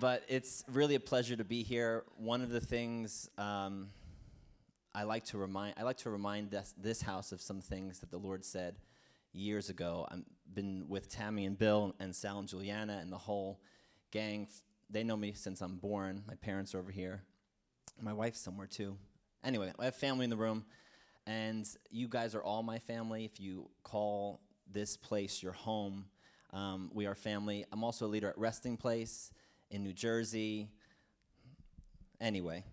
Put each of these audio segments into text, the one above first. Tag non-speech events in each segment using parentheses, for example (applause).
but it's really a pleasure to be here. One of the things um, I like to remind I like to remind this, this house of some things that the Lord said years ago. I've been with Tammy and Bill and Sal and Juliana and the whole gang. They know me since I'm born. My parents are over here. My wife's somewhere too. Anyway, I have family in the room, and you guys are all my family. If you call this place your home, um, we are family. I'm also a leader at Resting Place in New Jersey. Anyway,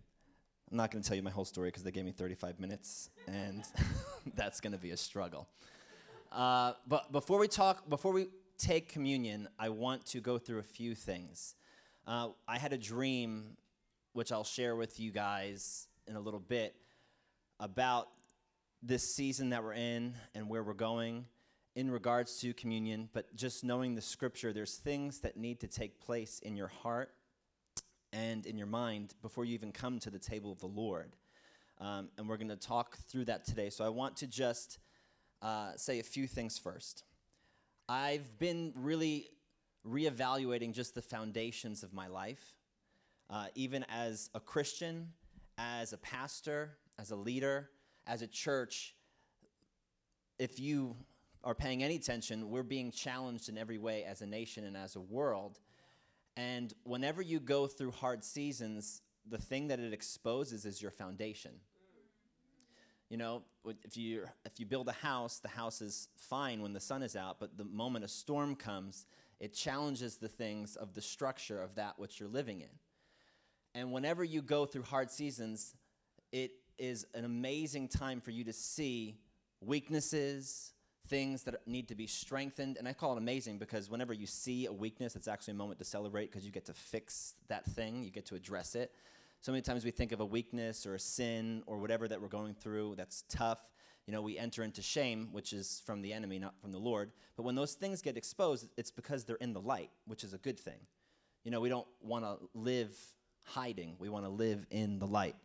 I'm not going to tell you my whole story because they gave me 35 minutes, and (laughs) that's going to be a struggle. Uh, but before we talk, before we take communion, I want to go through a few things. Uh, I had a dream, which I'll share with you guys in a little bit, about this season that we're in and where we're going in regards to communion, but just knowing the scripture, there's things that need to take place in your heart and in your mind before you even come to the table of the Lord. Um, and we're going to talk through that today. So I want to just uh, say a few things first. I've been really reevaluating just the foundations of my life, uh, even as a Christian, as a pastor, as a leader, as a church. If you are paying any attention, we're being challenged in every way as a nation and as a world. And whenever you go through hard seasons, the thing that it exposes is your foundation. You know, if you if you build a house, the house is fine when the sun is out, but the moment a storm comes, it challenges the things of the structure of that which you're living in. And whenever you go through hard seasons, it is an amazing time for you to see weaknesses, things that need to be strengthened. And I call it amazing because whenever you see a weakness, it's actually a moment to celebrate because you get to fix that thing, you get to address it. So many times we think of a weakness or a sin or whatever that we're going through that's tough. You know, we enter into shame, which is from the enemy, not from the Lord. But when those things get exposed, it's because they're in the light, which is a good thing. You know, we don't want to live hiding, we want to live in the light.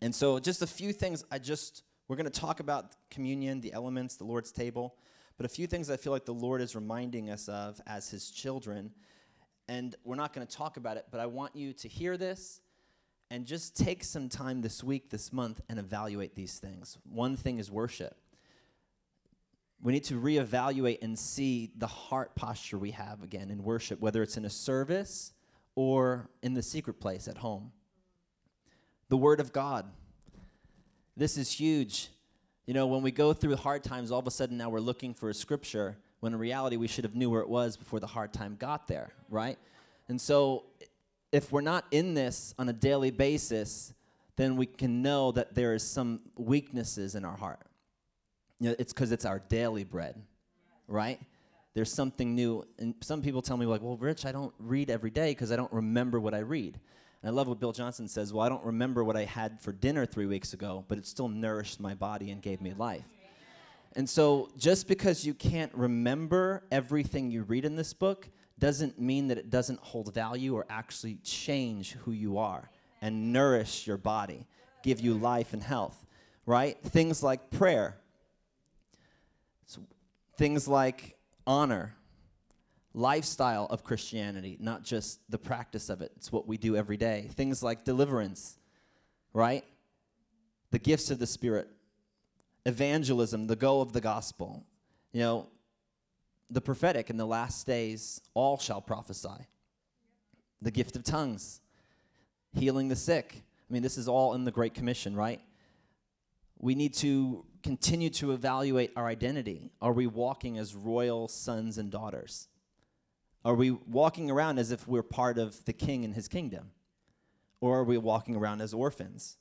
And so, just a few things I just we're going to talk about communion, the elements, the Lord's table, but a few things I feel like the Lord is reminding us of as His children. And we're not going to talk about it, but I want you to hear this and just take some time this week, this month, and evaluate these things. One thing is worship. We need to reevaluate and see the heart posture we have again in worship, whether it's in a service or in the secret place at home. The Word of God. This is huge. You know, when we go through hard times, all of a sudden now we're looking for a scripture when in reality we should have knew where it was before the hard time got there, right? And so if we're not in this on a daily basis, then we can know that there is some weaknesses in our heart. You know, it's because it's our daily bread, right? There's something new. And some people tell me, like, well, Rich, I don't read every day because I don't remember what I read. And I love what Bill Johnson says. Well, I don't remember what I had for dinner three weeks ago, but it still nourished my body and gave me life. And so, just because you can't remember everything you read in this book doesn't mean that it doesn't hold value or actually change who you are and nourish your body, give you life and health, right? Things like prayer, so things like honor, lifestyle of Christianity, not just the practice of it. It's what we do every day. Things like deliverance, right? The gifts of the Spirit, evangelism, the go of the gospel. You know, the prophetic in the last days, all shall prophesy. The gift of tongues, healing the sick. I mean, this is all in the Great Commission, right? We need to continue to evaluate our identity. Are we walking as royal sons and daughters? Are we walking around as if we're part of the king and his kingdom? Or are we walking around as orphans?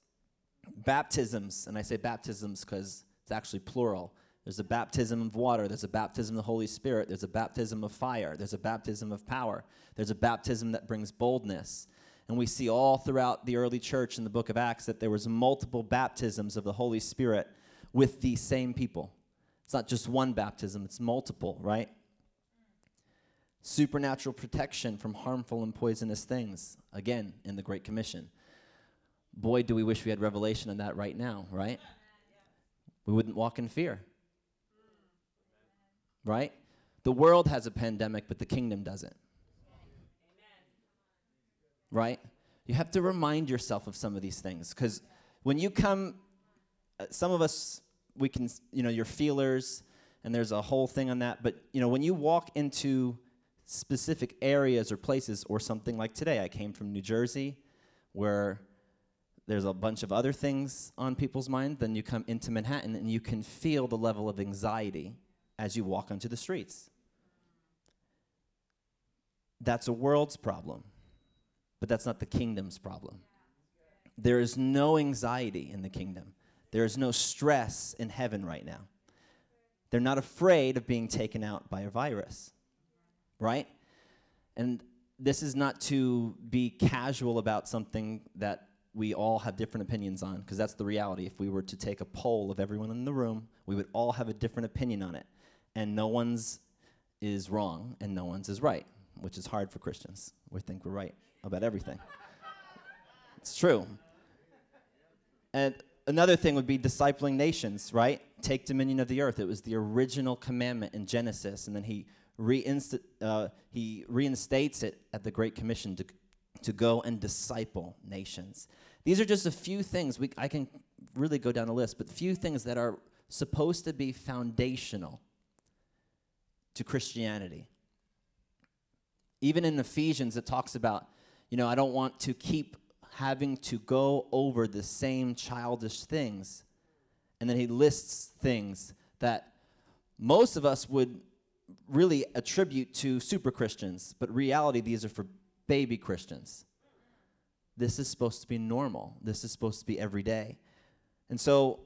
Baptisms, and I say baptisms because it's actually plural. There's a baptism of water, there's a baptism of the Holy Spirit, there's a baptism of fire, there's a baptism of power, there's a baptism that brings boldness. And we see all throughout the early church in the book of Acts that there was multiple baptisms of the Holy Spirit with the same people. It's not just one baptism, it's multiple, right? Supernatural protection from harmful and poisonous things, again, in the Great Commission. Boy, do we wish we had revelation on that right now, right? We wouldn't walk in fear. Right? The world has a pandemic, but the kingdom doesn't. right? You have to remind yourself of some of these things because when you come, uh, some of us, we can, you know, your feelers, and there's a whole thing on that. But, you know, when you walk into specific areas or places, or something like today, I came from New Jersey where there's a bunch of other things on people's mind, then you come into Manhattan and you can feel the level of anxiety as you walk onto the streets. That's a world's problem, but that's not the kingdom's problem. There is no anxiety in the kingdom, there is no stress in heaven right now. They're not afraid of being taken out by a virus, right? And this is not to be casual about something that we all have different opinions on, because that's the reality. If we were to take a poll of everyone in the room, we would all have a different opinion on it. And no one's is wrong and no one's is right, which is hard for Christians. We think we're right about everything. it's true. And another thing would be discipling nations, right? Take dominion of the earth. It was the original commandment in Genesis, and then he reinst- uh, he reinstates it at the Great Commission to, to go and disciple nations. These are just a few things. We, I can really go down a list, but few things that are supposed to be foundational to Christianity. Even in Ephesians, it talks about, you know, I don't want to keep having to go over the same childish things. And then he lists things that most of us would really attribute to super Christians, but reality, these are for baby Christians. This is supposed to be normal. This is supposed to be every day. And so,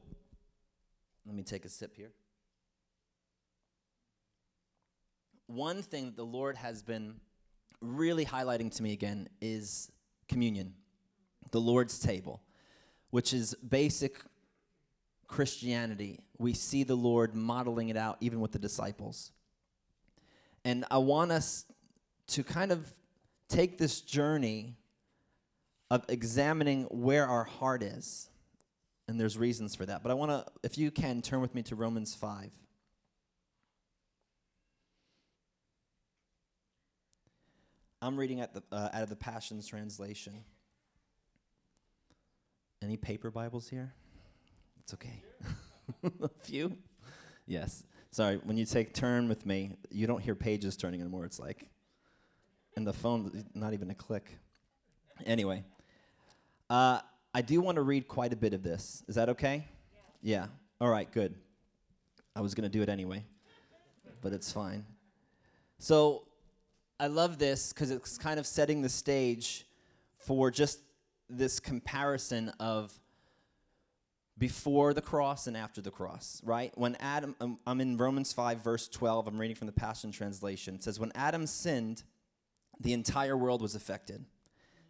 let me take a sip here. One thing that the Lord has been really highlighting to me again is communion, the Lord's table, which is basic Christianity. We see the Lord modeling it out even with the disciples. And I want us to kind of take this journey of examining where our heart is. And there's reasons for that. But I want to, if you can, turn with me to Romans 5. I'm reading at the, uh, out of the Passions Translation. Any paper Bibles here? It's okay. (laughs) a few? Yes. Sorry, when you take turn with me, you don't hear pages turning anymore. It's like, and the phone, not even a click. Anyway, uh, I do want to read quite a bit of this. Is that okay? Yeah. All right, good. I was going to do it anyway, but it's fine. So I love this because it's kind of setting the stage for just this comparison of before the cross and after the cross, right? When Adam, um, I'm in Romans 5, verse 12, I'm reading from the Passion Translation. It says, When Adam sinned, the entire world was affected.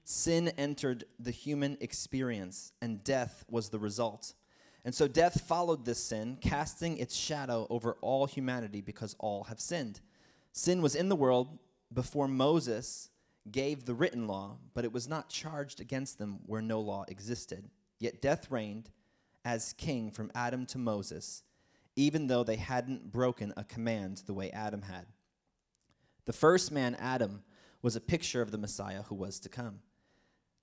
Sin entered the human experience, and death was the result. And so death followed this sin, casting its shadow over all humanity because all have sinned. Sin was in the world before Moses gave the written law, but it was not charged against them where no law existed. Yet death reigned as king from Adam to Moses, even though they hadn't broken a command the way Adam had. The first man, Adam, was a picture of the Messiah who was to come.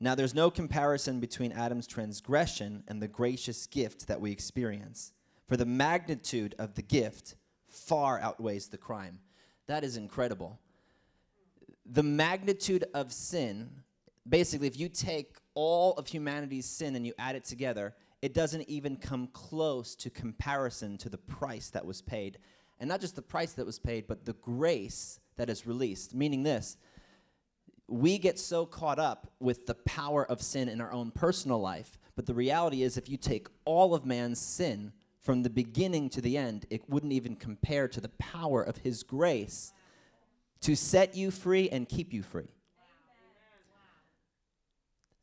Now, there's no comparison between Adam's transgression and the gracious gift that we experience, for the magnitude of the gift far outweighs the crime. That is incredible. The magnitude of sin, basically, if you take all of humanity's sin and you add it together, it doesn't even come close to comparison to the price that was paid. And not just the price that was paid, but the grace that is released. Meaning this we get so caught up with the power of sin in our own personal life. But the reality is, if you take all of man's sin from the beginning to the end, it wouldn't even compare to the power of his grace to set you free and keep you free.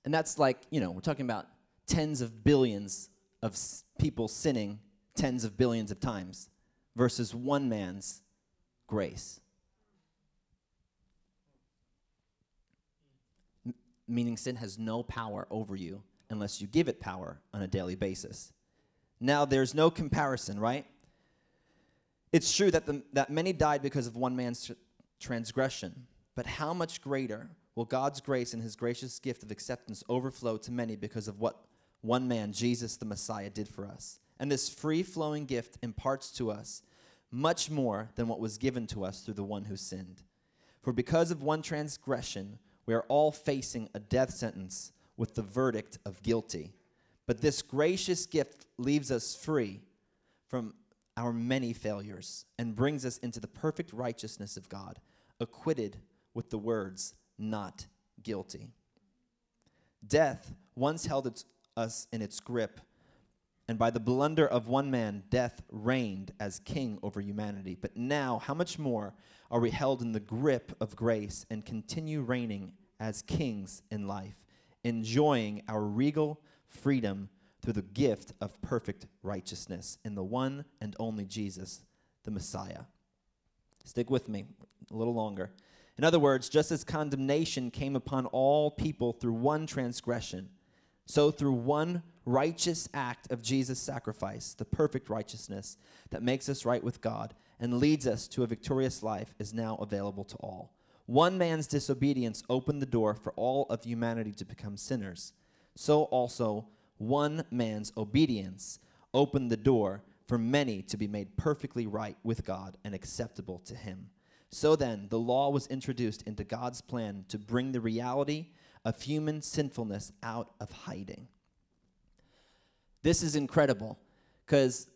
And that's like, you know, we're talking about tens of billions of people sinning tens of billions of times versus one man's grace. M- meaning sin has no power over you unless you give it power on a daily basis. Now, there's no comparison, right? It's true that, the, that many died because of one man's tr- transgression, but how much greater will God's grace and his gracious gift of acceptance overflow to many because of what one man, Jesus the Messiah, did for us. And this free flowing gift imparts to us much more than what was given to us through the one who sinned. For because of one transgression, we are all facing a death sentence with the verdict of guilty. But this gracious gift leaves us free from our many failures and brings us into the perfect righteousness of God, acquitted with the words, not guilty. Death once held its, us in its grip, and by the blunder of one man, death reigned as king over humanity. But now, how much more are we held in the grip of grace and continue reigning as kings in life, enjoying our regal freedom through the gift of perfect righteousness in the one and only Jesus, the Messiah? Stick with me a little longer. In other words, just as condemnation came upon all people through one transgression, so through one righteous act of Jesus' sacrifice, the perfect righteousness that makes us right with God and leads us to a victorious life is now available to all. One man's disobedience opened the door for all of humanity to become sinners. So also, one man's obedience opened the door for many to be made perfectly right with God and acceptable to Him. So then, the law was introduced into God's plan to bring the reality of human sinfulness out of hiding. This is incredible because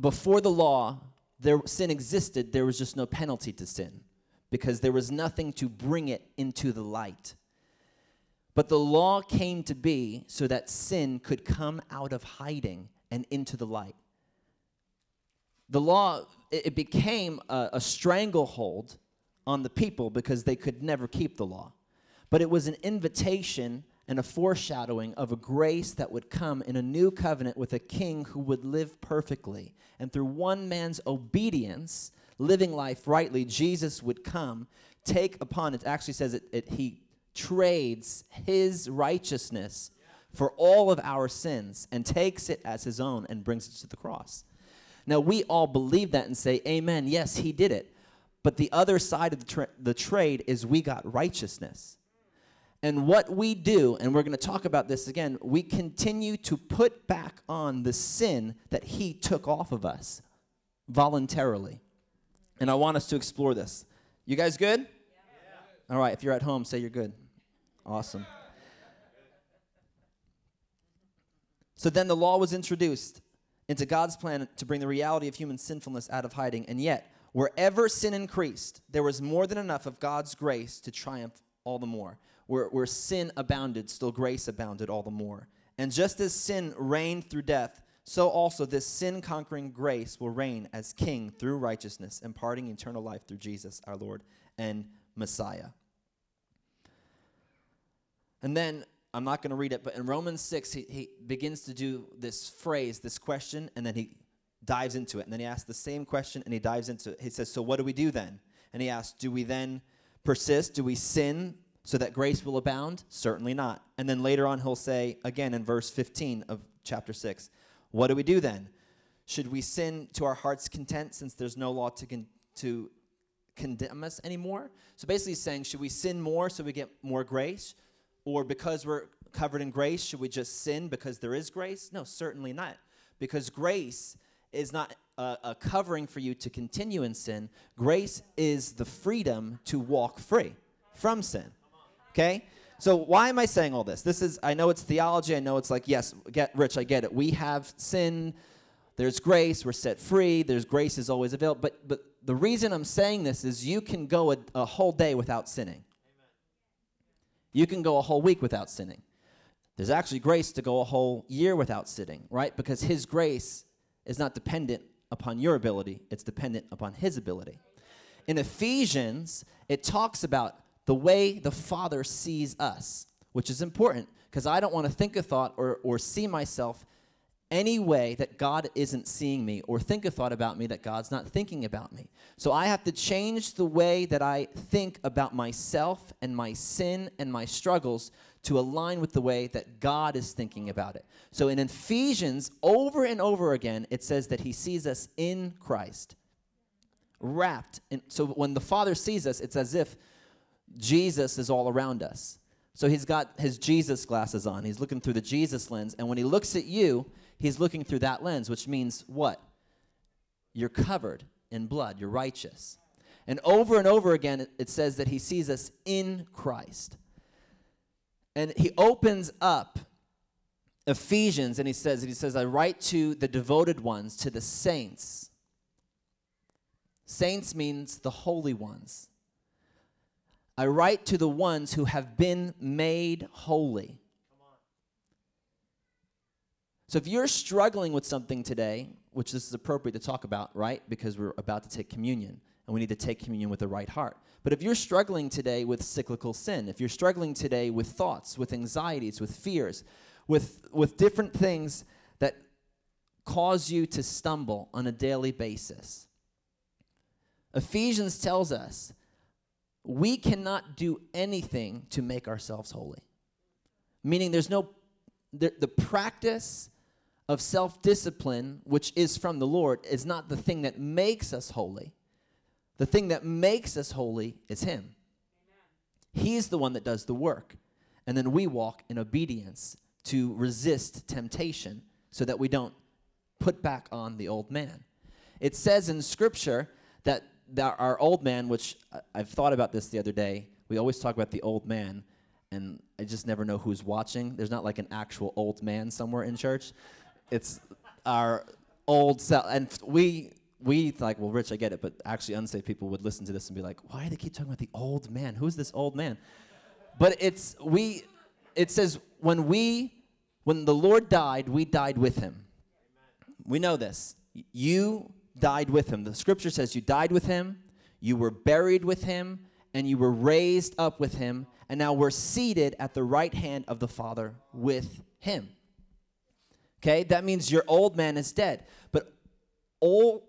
before the law, there, sin existed, there was just no penalty to sin because there was nothing to bring it into the light. But the law came to be so that sin could come out of hiding and into the light. The law it, became a, a stranglehold on the people because they could never keep the law. But it was an invitation and a foreshadowing of a grace that would come in a new covenant with a king who would live perfectly. And through one man's obedience, living life rightly, Jesus would come, take upon it, actually says it, it he trades his righteousness for all of our sins and takes it as his own and brings it to the cross. Now, we all believe that and say, Amen, yes, he did it. But the other side of the, tra- the trade is we got righteousness. And what we do, and we're going to talk about this again, we continue to put back on the sin that he took off of us voluntarily. And I want us to explore this. You guys good? Yeah. All right, if you're at home, say you're good. Awesome. So then the law was introduced into God's plan to bring the reality of human sinfulness out of hiding. And yet, wherever sin increased, there was more than enough of God's grace to triumph all the more. Where, where sin abounded, still grace abounded all the more. And just as sin reigned through death, so also this sin conquering grace will reign as king through righteousness, imparting eternal life through Jesus our Lord and Messiah. And then I'm not going to read it, but in Romans 6, he, he begins to do this phrase, this question, and then he dives into it. And then he asks the same question and he dives into it. He says, So what do we do then? And he asks, Do we then persist? Do we sin so that grace will abound? Certainly not. And then later on, he'll say, again in verse 15 of chapter 6, What do we do then? Should we sin to our heart's content since there's no law to, con- to condemn us anymore? So basically, he's saying, Should we sin more so we get more grace? Or because we're covered in grace, should we just sin because there is grace? No, certainly not. Because grace is not a, a, covering for you to continue in sin. Grace is the freedom to walk free from sin. Okay? So why am I saying all this? This is I know it's theology. I know it's like yes, get rich. I get it. We have sin. There's grace. We're set free. There's grace is always available. But but the reason I'm saying this is you can go a, a whole day without sinning. You can go a whole week without sinning. There's actually grace to go a whole year without sinning, right? Because His grace is not dependent upon your ability, it's dependent upon His ability. In Ephesians, it talks about the way the Father sees us, which is important because I don't want to think a thought or, or see myself any way that God isn't seeing me or think a thought about me that God's not thinking about me. So I have to change the way that I think about myself and my sin and my struggles to align with the way that God is thinking about it. So in Ephesians, over and over again, it says that he sees us in Christ, wrapped. In, so when the Father sees us, it's as if Jesus is all around us. So he's got his Jesus glasses on. He's looking through the Jesus lens. And when he looks at you, he's looking through that lens, which means what? You're covered in blood, you're righteous. And over and over again, it says that he sees us in Christ. And he opens up Ephesians and he says, he says, I write to the devoted ones, to the saints. Saints means the holy ones. I write to the ones who have been made holy. So if you're struggling with something today, which this is appropriate to talk about, right? Because we're about to take communion and we need to take communion with the right heart. But if you're struggling today with cyclical sin, if you're struggling today with thoughts, with anxieties, with fears, with, with different things that cause you to stumble on a daily basis, Ephesians tells us we cannot do anything to make ourselves holy. Meaning, there's no, the, the practice of self discipline, which is from the Lord, is not the thing that makes us holy. The thing that makes us holy is Him. He's the one that does the work. And then we walk in obedience to resist temptation so that we don't put back on the old man. It says in Scripture that that our old man, which I've thought about this the other day, we always talk about the old man, and I just never know who's watching. There's not like an actual old man somewhere in church. It's our old self, and we we like, well, Rich, I get it, but actually, unsaved people would listen to this and be like, why do they keep talking about the old man? Who's this old man? But it's we. It says when we, when the Lord died, we died with him. We know this. You died with him. The scripture says you died with him, you were buried with him, and you were raised up with him, and now we're seated at the right hand of the Father with him. Okay, that means your old man is dead. But all,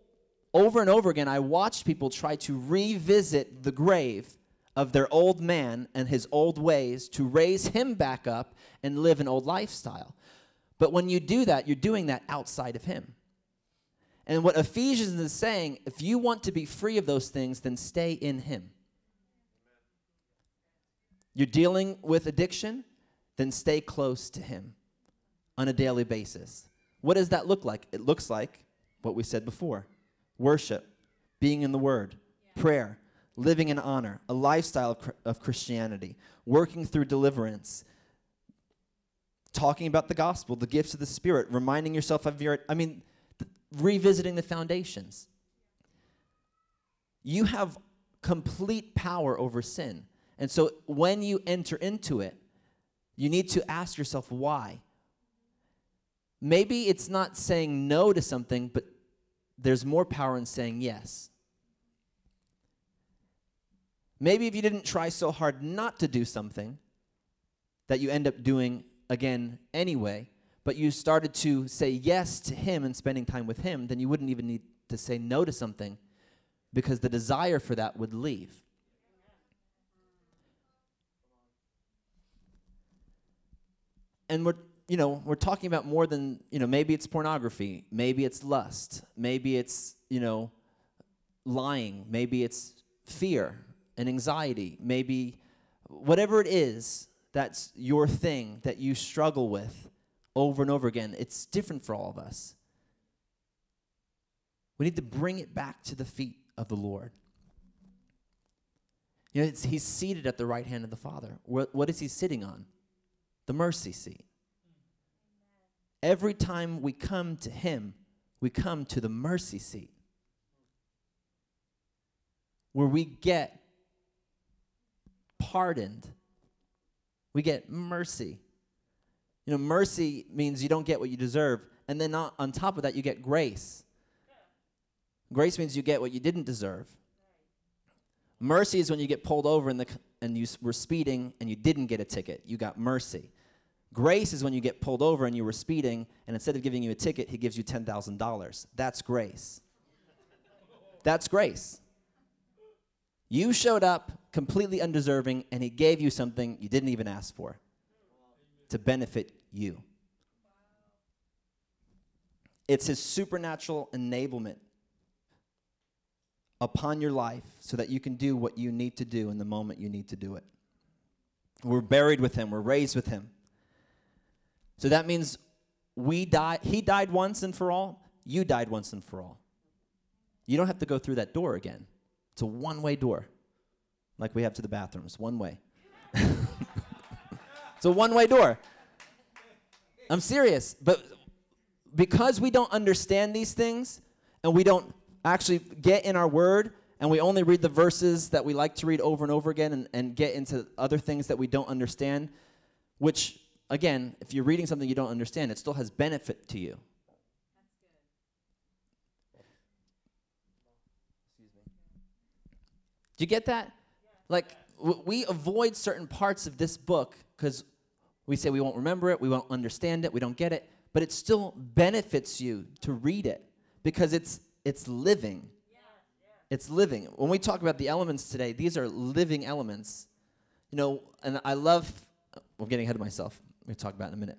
over and over again, I watched people try to revisit the grave of their old man and his old ways to raise him back up and live an old lifestyle. But when you do that, you're doing that outside of him. And what Ephesians is saying, if you want to be free of those things, then stay in Him. You're dealing with addiction, then stay close to Him on a daily basis. What does that look like? It looks like what we said before worship, being in the Word, yeah. prayer, living in honor, a lifestyle of, of Christianity, working through deliverance, talking about the gospel, the gifts of the Spirit, reminding yourself of your. I mean, revisiting the foundations. You have complete power over sin. And so when you enter into it, you need to ask yourself why. Maybe it's not saying no to something, but there's more power in saying yes. Maybe if you didn't try so hard not to do something that you end up doing again anyway, but you started to say yes to Him and spending time with Him, then you wouldn't even need to say no to something because the desire for that would leave. And we're, you know, we're talking about more than, you know, maybe it's pornography, maybe it's lust, maybe it's, you know, lying, maybe it's fear and anxiety, maybe whatever it is that's your thing that you struggle with over and over again. It's different for all of us. We need to bring it back to the feet of the Lord. You know, he's seated at the right hand of the Father. What, what is he sitting on? The mercy seat. Every time we come to him, we come to the mercy seat where we get pardoned, we get mercy. You know, mercy means you don't get what you deserve. And then on, on top of that, you get grace. Grace means you get what you didn't deserve. Mercy is when you get pulled over the, and you were speeding and you didn't get a ticket. You got mercy. Grace is when you get pulled over and you were speeding, and instead of giving you a ticket, he gives you $10,000. That's grace. That's grace. You showed up completely undeserving, and he gave you something you didn't even ask for to benefit you. It's his supernatural enablement upon your life so that you can do what you need to do in the moment you need to do it. We're buried with him, we're raised with him. So that means we die he died once and for all, you died once and for all. You don't have to go through that door again. It's a one-way door. Like we have to the bathrooms, one way. (laughs) it's a one-way door. I'm serious, but because we don't understand these things and we don't actually get in our word and we only read the verses that we like to read over and over again and, and get into other things that we don't understand, which, again, if you're reading something you don't understand, it still has benefit to you. Do you get that? Like, we avoid certain parts of this book because we say we won't remember it, we won't understand it, we don't get it, but it still benefits you to read it because it's it's living. It's living. When we talk about the elements today, these are living elements. You know, and I love, I'm getting ahead of myself. We'll talk about in a minute.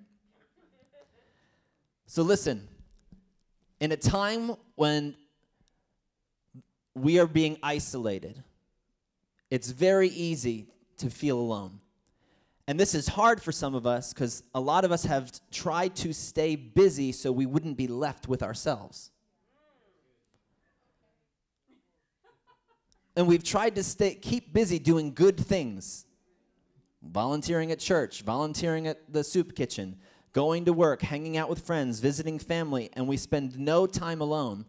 So listen, in a time when we are being isolated, it's very easy to feel alone. And this is hard for some of us because a lot of us have tried to stay busy so we wouldn't be left with ourselves. and we've tried to stay keep busy doing good things volunteering at church volunteering at the soup kitchen going to work hanging out with friends visiting family and we spend no time alone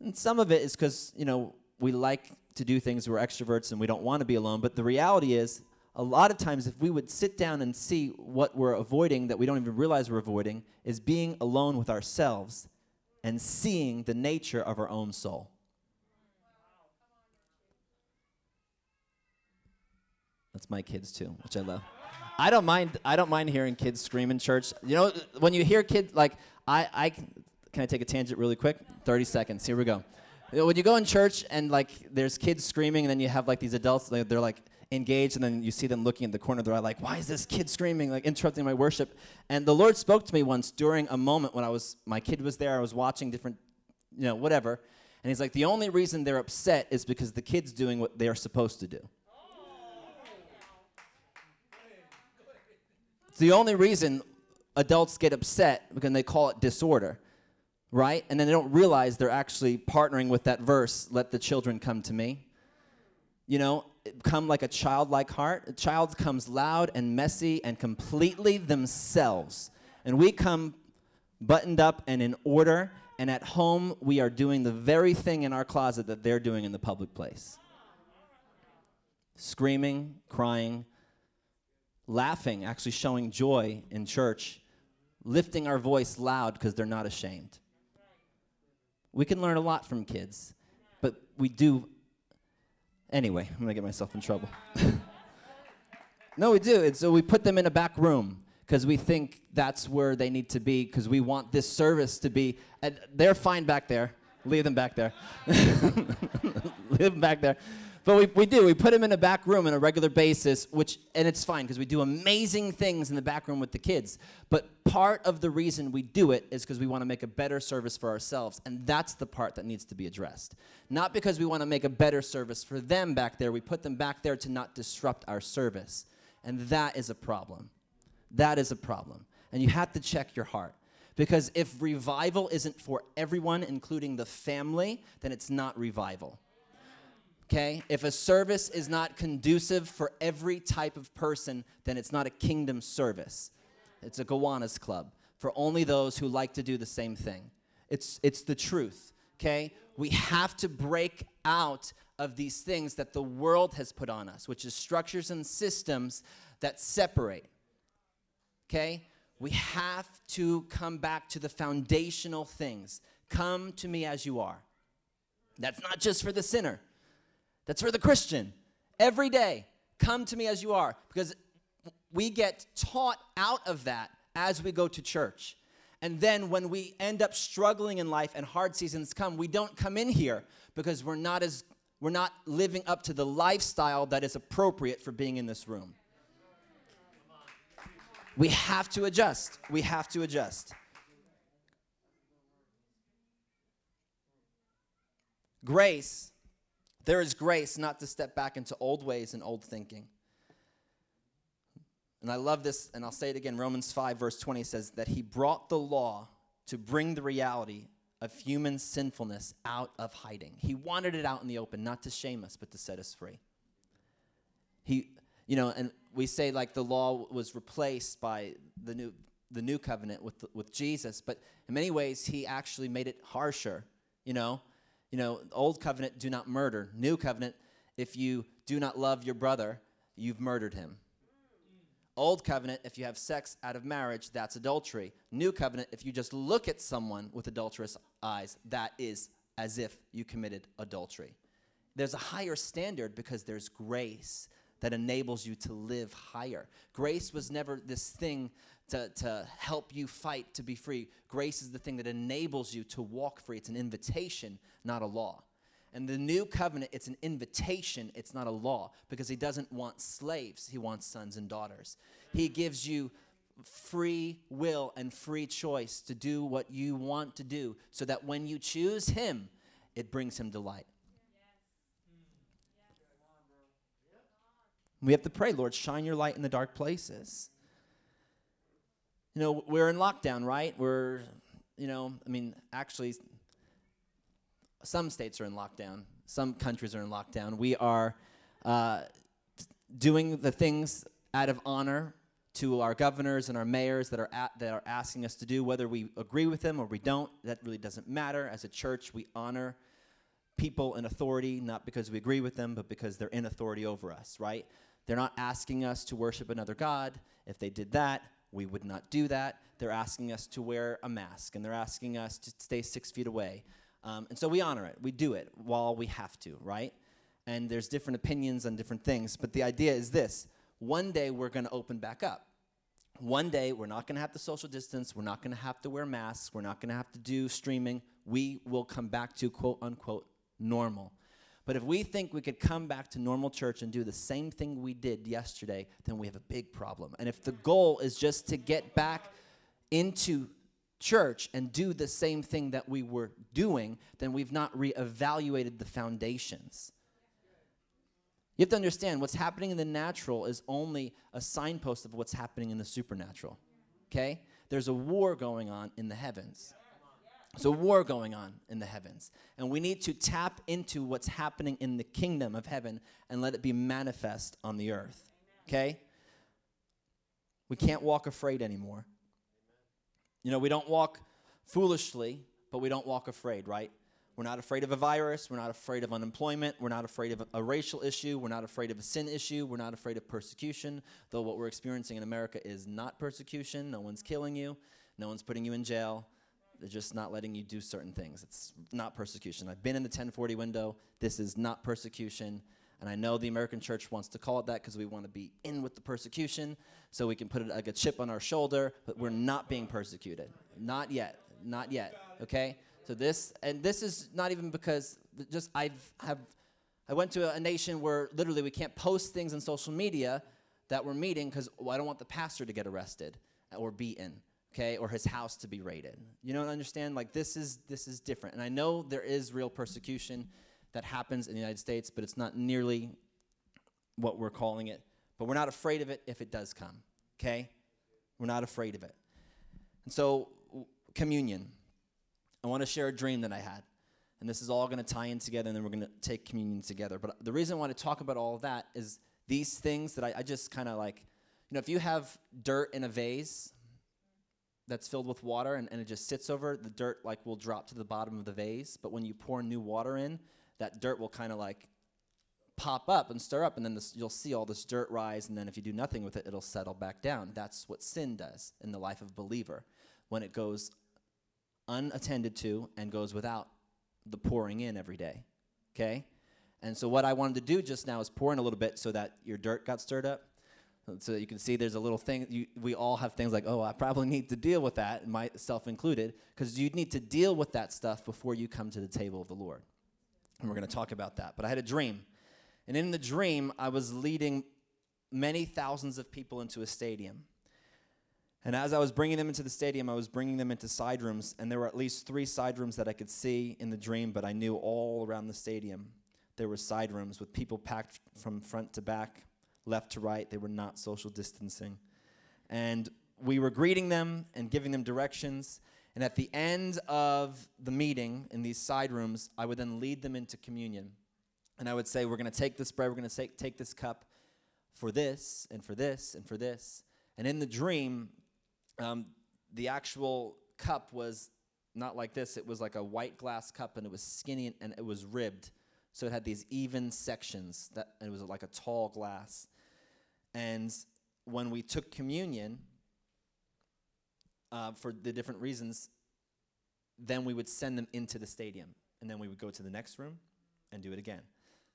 and some of it is because you know we like to do things we're extroverts and we don't want to be alone but the reality is a lot of times if we would sit down and see what we're avoiding that we don't even realize we're avoiding is being alone with ourselves and seeing the nature of our own soul That's my kids too, which I love. I don't mind. I don't mind hearing kids scream in church. You know, when you hear kids like I, I can I take a tangent really quick? Thirty seconds. Here we go. When you go in church and like there's kids screaming, and then you have like these adults, they're like engaged, and then you see them looking in the corner of their eye, like, why is this kid screaming, like interrupting my worship? And the Lord spoke to me once during a moment when I was, my kid was there, I was watching different, you know, whatever, and He's like, the only reason they're upset is because the kid's doing what they are supposed to do. It's the only reason adults get upset because they call it disorder, right? And then they don't realize they're actually partnering with that verse, let the children come to me. You know, come like a childlike heart. A child comes loud and messy and completely themselves. And we come buttoned up and in order, and at home we are doing the very thing in our closet that they're doing in the public place. Screaming, crying, laughing, actually showing joy in church, lifting our voice loud because they're not ashamed. We can learn a lot from kids, but we do. Anyway, I'm gonna get myself in trouble. (laughs) no, we do. And so we put them in a back room because we think that's where they need to be because we want this service to be. They're fine back there. Leave them back there. (laughs) Leave them back there. But we, we do. We put him in a back room on a regular basis, which and it's fine because we do amazing things in the back room with the kids. But part of the reason we do it is because we want to make a better service for ourselves, and that's the part that needs to be addressed. Not because we want to make a better service for them back there. We put them back there to not disrupt our service, and that is a problem. That is a problem, and you have to check your heart. Because if revival isn't for everyone, including the family, then it's not revival okay? If a service is not conducive for every type of person, then it's not a kingdom service. It's a Gowanus club for only those who like to do the same thing. It's, it's the truth, okay? We have to break out of these things that the world has put on us, which is structures and systems that separate, okay? We have to come back to the foundational things. Come to me as you are. That's not just for the sinner. That's for the Christian. Every day, come to me as you are, because we get taught out of that as we go to church. And then when we end up struggling in life and hard seasons come, we don't come in here because we're not as we're not living up to the lifestyle that is appropriate for being in this room. We have to adjust. We have to adjust. Grace There is grace not to step back into old ways and old thinking. And I love this, and I'll say it again. Romans 5, verse 20 says that he brought the law to bring the reality of human sinfulness out of hiding. He wanted it out in the open, not to shame us, but to set us free. He, you know, and we say like the law was replaced by the new the new covenant with with Jesus, but in many ways he actually made it harsher. You know, you know, old covenant, do not murder. New covenant, if you do not love your brother, you've murdered him. Old covenant, if you have sex out of marriage, that's adultery. New covenant, if you just look at someone with adulterous eyes, that is as if you committed adultery. There's a higher standard because there's grace that enables you to live higher. Grace was never this thing to, to help you fight to be free. Grace is the thing that enables you to walk free. It's an invitation, not a law. And the new covenant, it's an invitation, it's not a law, because he doesn't want slaves, he wants sons and daughters. He gives you free will and free choice to do what you want to do, so that when you choose him, it brings him delight. We have to pray, Lord, shine your light in the dark places. You know, we're in lockdown, right? We're, you know, I mean, actually, some states are in lockdown, some countries are in lockdown. We are uh, doing the things out of honor to our governors and our mayors that are at, that are asking us to do, whether we agree with them or we don't. That really doesn't matter. As a church, we honor people in authority, not because we agree with them, but because they're in authority over us, right? They're not asking us to worship another God. If they did that, we would not do that. They're asking us to wear a mask and they're asking us to stay six feet away. Um, and so we honor it. We do it while we have to, right? And there's different opinions on different things. But the idea is this one day we're going to open back up. One day we're not going to have to social distance. We're not going to have to wear masks. We're not going to have to do streaming. We will come back to quote unquote normal. But if we think we could come back to normal church and do the same thing we did yesterday, then we have a big problem. And if the goal is just to get back into church and do the same thing that we were doing, then we've not reevaluated the foundations. You have to understand what's happening in the natural is only a signpost of what's happening in the supernatural. Okay? There's a war going on in the heavens. A war going on in the heavens. And we need to tap into what's happening in the kingdom of heaven and let it be manifest on the earth. Okay? We can't walk afraid anymore. You know, we don't walk foolishly, but we don't walk afraid, right? We're not afraid of a virus. We're not afraid of unemployment. We're not afraid of a, racial issue. We're not afraid of a sin issue. We're not afraid of persecution, though what we're experiencing in America is not persecution. No one's killing you, no one's putting you in jail. They're just not letting you do certain things. It's not persecution. I've been in the 10/40 window. This is not persecution. And I know the American church wants to call it that because we want to be in with the persecution so we can put it like a chip on our shoulder, but we're not being persecuted. Not yet. Not yet. Okay? So this and this is not even because just I've have I went to a, nation where literally we can't post things on social media that we're meeting because well, I don't want the pastor to get arrested or beaten, okay, or his house to be raided. You don't understand? Like this is this is different. And I know there is real persecution that happens in the United States, but it's not nearly what we're calling it. But we're not afraid of it if it does come, okay? We're not afraid of it. And so, communion. I want to share a dream that I had. And this is all going to tie in together, and then we're going to take communion together. But the reason I want to talk about all of that is these things that I, I just kind of like, you know, if you have dirt in a vase that's filled with water and, and it just sits over, the dirt like will drop to the bottom of the vase. But when you pour new water in, that dirt will kind of like pop up and stir up, and then this, you'll see all this dirt rise, and then if you do nothing with it, it'll settle back down. That's what sin does in the life of a believer when it goes unattended to and goes without the pouring in every day. Okay? And so, what I wanted to do just now is pour in a little bit so that your dirt got stirred up. So you can see there's a little thing. You, we all have things like, oh, I probably need to deal with that, myself included, because you need to deal with that stuff before you come to the table of the Lord. And we're going to talk about that. But I had a dream. And in the dream, I was leading many thousands of people into a stadium. And as I was bringing them into the stadium, I was bringing them into side rooms, and there were at least three side rooms that I could see in the dream, but I knew all around the stadium. there were side rooms with people packed from front to back, left to right. They were not social distancing. And we were greeting them and giving them directions. And at the end of the meeting in these side rooms, I would then lead them into communion. And I would say, We're going to take this bread, we're going to take, this cup for this, and for this, and for this. And in the dream, um, the actual cup was not like this, it was like a white glass cup, and it was skinny and it was ribbed. So it had these even sections that it was like a tall glass. And when we took communion, uh, for the different reasons, then we would send them into the stadium. And then we would go to the next room and do it again.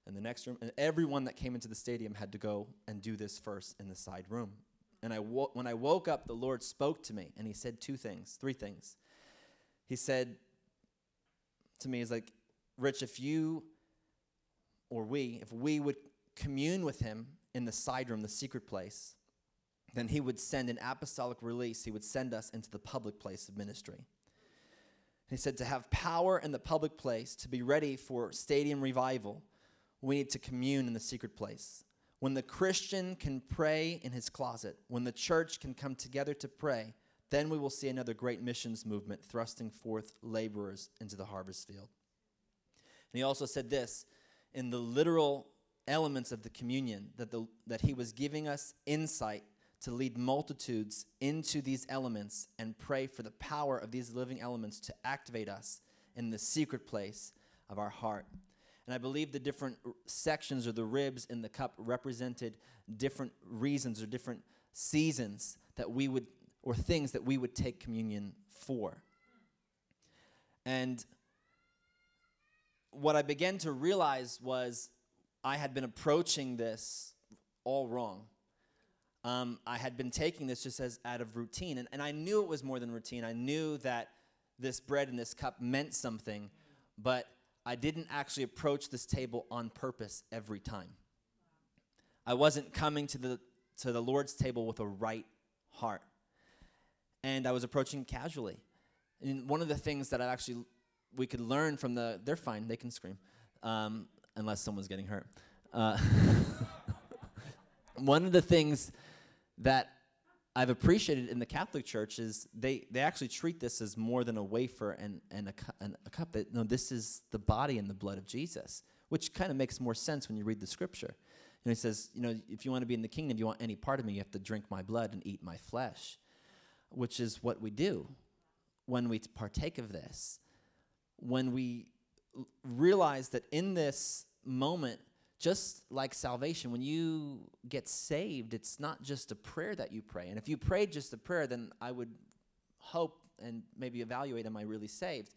And the next room, and everyone that came into the stadium had to go and do this first in the side room. And I wo- when I woke up, the Lord spoke to me, and He said two things, three things. He said to me, He's like, Rich, if you or we, if we would commune with Him in the side room, the secret place, then he would send an apostolic release. He would send us into the public place of ministry. He said to have power in the public place, to be ready for stadium revival, we need to commune in the secret place. When the Christian can pray in his closet, when the church can come together to pray, then we will see another great missions movement thrusting forth laborers into the harvest field. And he also said this in the literal elements of the communion that, the, that he was giving us insight to lead multitudes into these elements and pray for the power of these living elements to activate us in the secret place of our heart. And I believe the different sections or the ribs in the cup represented different reasons or different seasons that we would, or things that we would take communion for. And what I began to realize was I had been approaching this all wrong um, I had been taking this just as out of routine. And, and I knew it was more than routine. I knew that this bread and this cup meant something, but I didn't actually approach this table on purpose every time. I wasn't coming to the, to the Lord's table with a right heart. And I was approaching casually. And one of the things that I actually we could learn from the they're fine, they can scream, um, unless someone's getting hurt. Uh, (laughs) one of the things that I've appreciated in the Catholic Church is they, they actually treat this as more than a wafer and, and, a, cu- and a cup. That, no, this is the body and the blood of Jesus, which kind of makes more sense when you read the scripture. And he says, you know, if you want to be in the kingdom, you want any part of me, you have to drink my blood and eat my flesh, which is what we do when we partake of this. When we realize that in this moment, just like salvation, when you get saved, it's not just a prayer that you pray. And if you prayed just a prayer, then I would hope and maybe evaluate, am I really saved?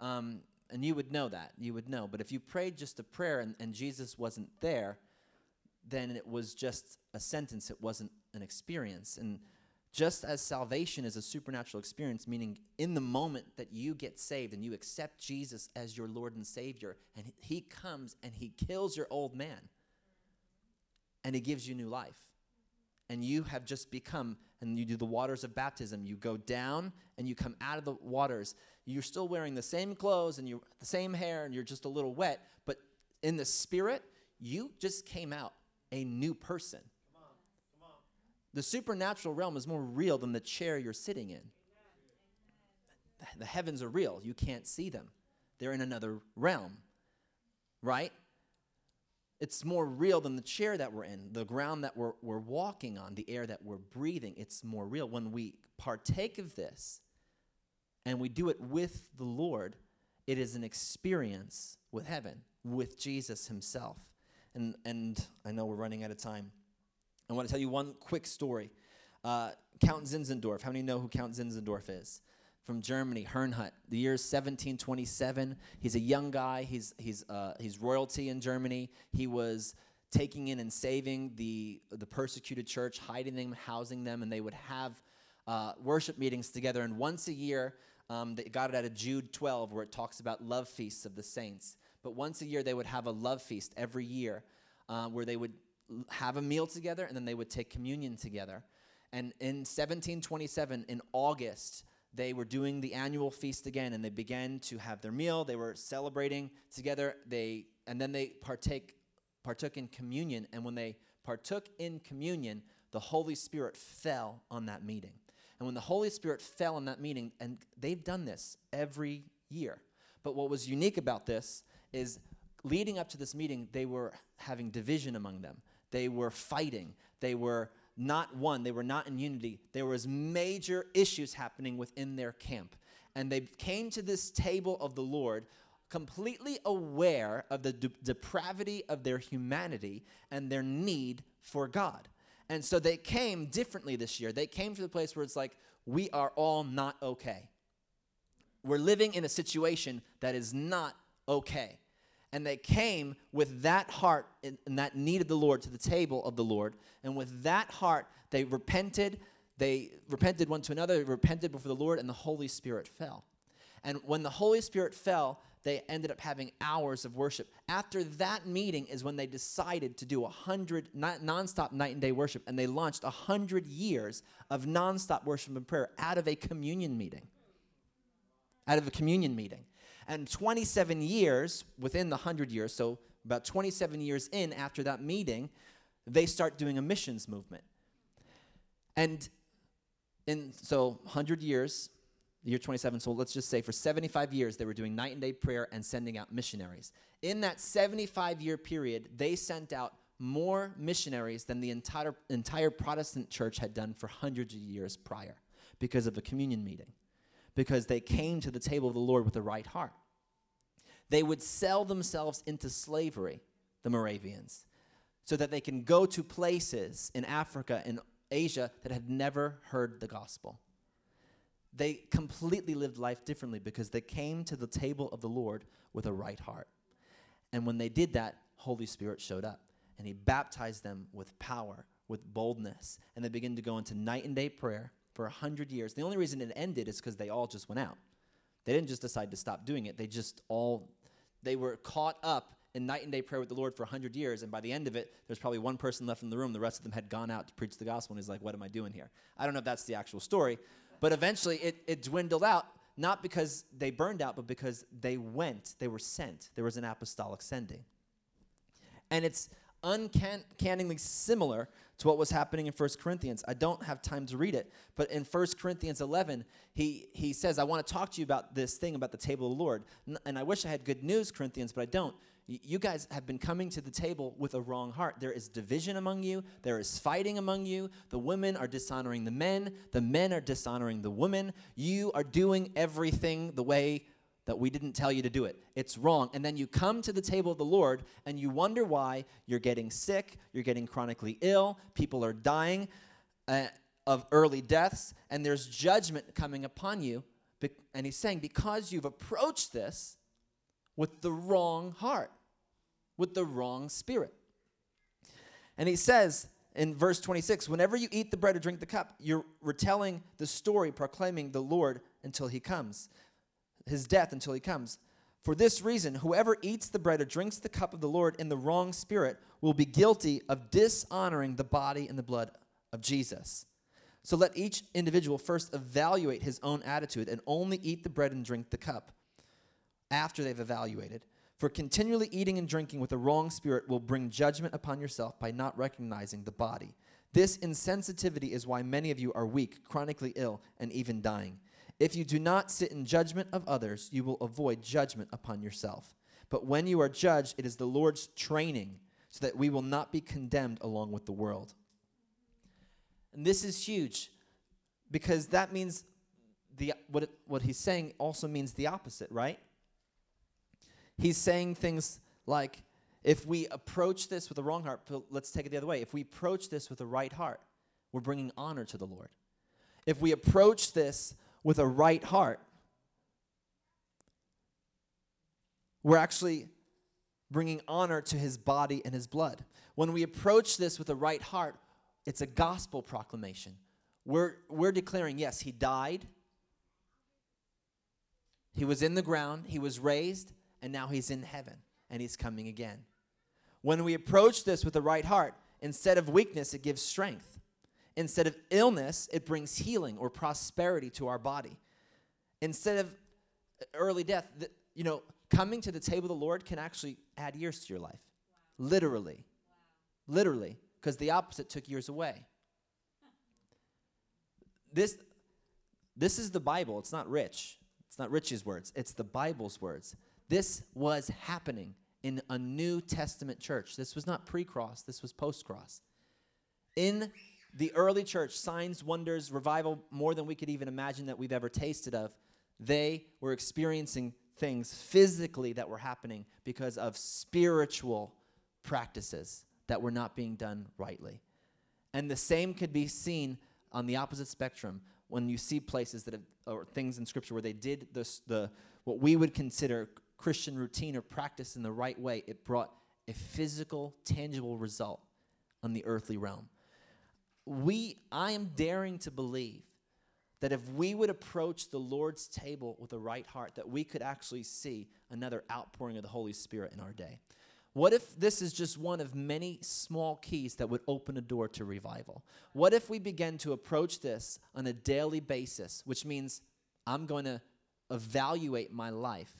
Um, and you would know that. You would know. But if you prayed just a prayer and, and Jesus wasn't there, then it was just a sentence, it wasn't an experience. And just as salvation is a supernatural experience, meaning in the moment that you get saved and you accept Jesus as your Lord and Savior, and He comes and He kills your old man and He gives you new life. And you have just become, and you do the waters of baptism. You go down and you come out of the waters. You're still wearing the same clothes and you the same hair, and you're just a little wet, but in the spirit, you just came out a new person. The supernatural realm is more real than the chair you're sitting in. The- heavens are real. You can't see them, they're in another realm, right? It's more real than the chair that we're in, the ground that we're, we're walking on, the air that we're breathing. It's more real. When we partake of this and we do it with the Lord, it is an experience with heaven, with Jesus Himself. And, and I know we're running out of time. I want to tell you one quick story. Uh, Count Zinzendorf. How many know who Count Zinzendorf is? From Germany, Herrnhut. The year is 1727. He's a young guy. He's, he's, uh, he's royalty in Germany. He was taking in and saving the, the persecuted church, hiding them, housing them, and they would have uh, worship meetings together. And once a year, um, they got it out of Jude 12, where it talks about love feasts of the saints. But once a year, they would have a love feast every year uh, where they would have a meal together and then they would take communion together. And in 1727, in August, they were doing the annual feast again and they began to have their meal. They were celebrating together. They and then they partake partook in communion and when they partook in communion, the Holy Spirit fell on that meeting. And when the Holy Spirit fell on that meeting and they've done this every year. But what was unique about this is leading up to this meeting, they were having division among them. They were fighting. They were not one, they were not in unity. There was major issues happening within their camp. And they came to this table of the Lord completely aware of the de- depravity of their humanity and their need for God. And so they came differently this year. They came to the place where it's like, we are all not okay. We're living in a situation that is not okay and they came with that heart and that need of the Lord to the table of the Lord. And with that heart, they repented. They repented one to another, repented before the Lord, and the Holy Spirit fell. And when the Holy Spirit fell, they ended up having hours of worship. After that meeting is when they decided to do a hundred nonstop night and day worship, and they launched a hundred years of nonstop worship and prayer out of a communion meeting. Out of a communion meeting. And 27 years, within the 100 years, so about 27 years in after that meeting, they start doing a missions movement. And in so 100 years, year 27, so let's just say for 75 years, they were doing night and day prayer and sending out missionaries. In that 75 year period, they sent out more missionaries than the entire, entire Protestant church had done for hundreds of years prior because of a communion meeting because they came to the table of the Lord with the right heart. They would sell themselves into slavery, the Moravians, so that they can go to places in Africa and Asia that had never heard the gospel. They completely lived life differently because they came to the table of the Lord with a right heart. And when they did that, Holy Spirit showed up and he baptized them with power, with boldness, and they began to go into night and day prayer for a hundred years. The only reason it ended is because they all just went out. They didn't just decide to stop doing it. They just all they were caught up in night and day prayer with the Lord for a hundred years, and by the end of it, there's probably one person left in the room. The rest of them had gone out to preach the gospel, and he's like, "What am I doing here?" I don't know if that's the actual story, but eventually it, it dwindled out. Not because they burned out, but because they went. They were sent. There was an apostolic sending, and it's uncannily similar to what was happening in 1 Corinthians. I don't have time to read it, but in 1 Corinthians 11, he, he says, I want to talk to you about this thing about the table of the Lord. And I wish I had good news, Corinthians, but I don't. You guys have been coming to the table with a wrong heart. There is division among you. There is fighting among you. The women are dishonoring the men. The men are dishonoring the women. You are doing everything the way that we didn't tell you to do it. It's wrong. And then you come to the table of the Lord and you wonder why you're getting sick, you're getting chronically ill, people are dying uh, of early deaths, and there's judgment coming upon you. And he's saying, because you've approached this with the wrong heart, with the wrong spirit. And he says, in verse 26 whenever you eat the bread or drink the cup you're retelling the story proclaiming the lord until he comes his death until he comes. For this reason, whoever eats the bread or drinks the cup of the Lord in the wrong spirit will be guilty of dishonoring the body and the blood of Jesus. So let each individual first evaluate his own attitude and only eat the bread and drink the cup after they've evaluated. For continually eating and drinking with the wrong spirit will bring judgment upon yourself by not recognizing the body. This insensitivity is why many of you are weak, chronically ill, and even dying. If you do not sit in judgment of others, you will avoid judgment upon yourself. But when you are judged, it is the Lord's training, so that we will not be condemned along with the world. And this is huge because that means the what, it, what he's saying also means the opposite, right? He's saying things like if we approach this with a wrong heart, let's take it the other way. If we approach this with a right heart, we're bringing honor to the Lord. If we approach this with a right heart, we're actually bringing honor to his body and his blood. When we approach this with a right heart, it's a gospel proclamation. We're, we're declaring, yes, he died, he was in the ground, he was raised, and now he's in heaven, and he's coming again. When we approach this with the right heart, instead of weakness, it gives strength. Instead of illness, it brings healing or prosperity to our body. instead of uh, early death, the, you know, coming to the table of the Lord can actually add years to your life. Wow. Literally. Wow. Literally. Because the opposite took years away. This, this is the Bible. It's not Rich. It's not Rich's words. It's the Bible's words. This was happening in a New Testament church. This was not pre cross, this was post cross. In the early church, signs, wonders, revival, more than we could even imagine that we've ever tasted of, they were experiencing things physically that were happening because of spiritual practices that were not being done rightly. And the same could be seen on the opposite spectrum when you see places that have, or things in scripture where they did this, the what we would consider Christian routine or practice in the right way, it brought a physical, tangible result on the earthly realm. We, I am daring to believe that if we would approach the Lord's table with a right heart, that we could actually see another outpouring of the Holy Spirit in our day. What if this is just one of many small keys that would open a door to revival? What if we begin to approach this on a daily basis, which means I'm going to evaluate my life.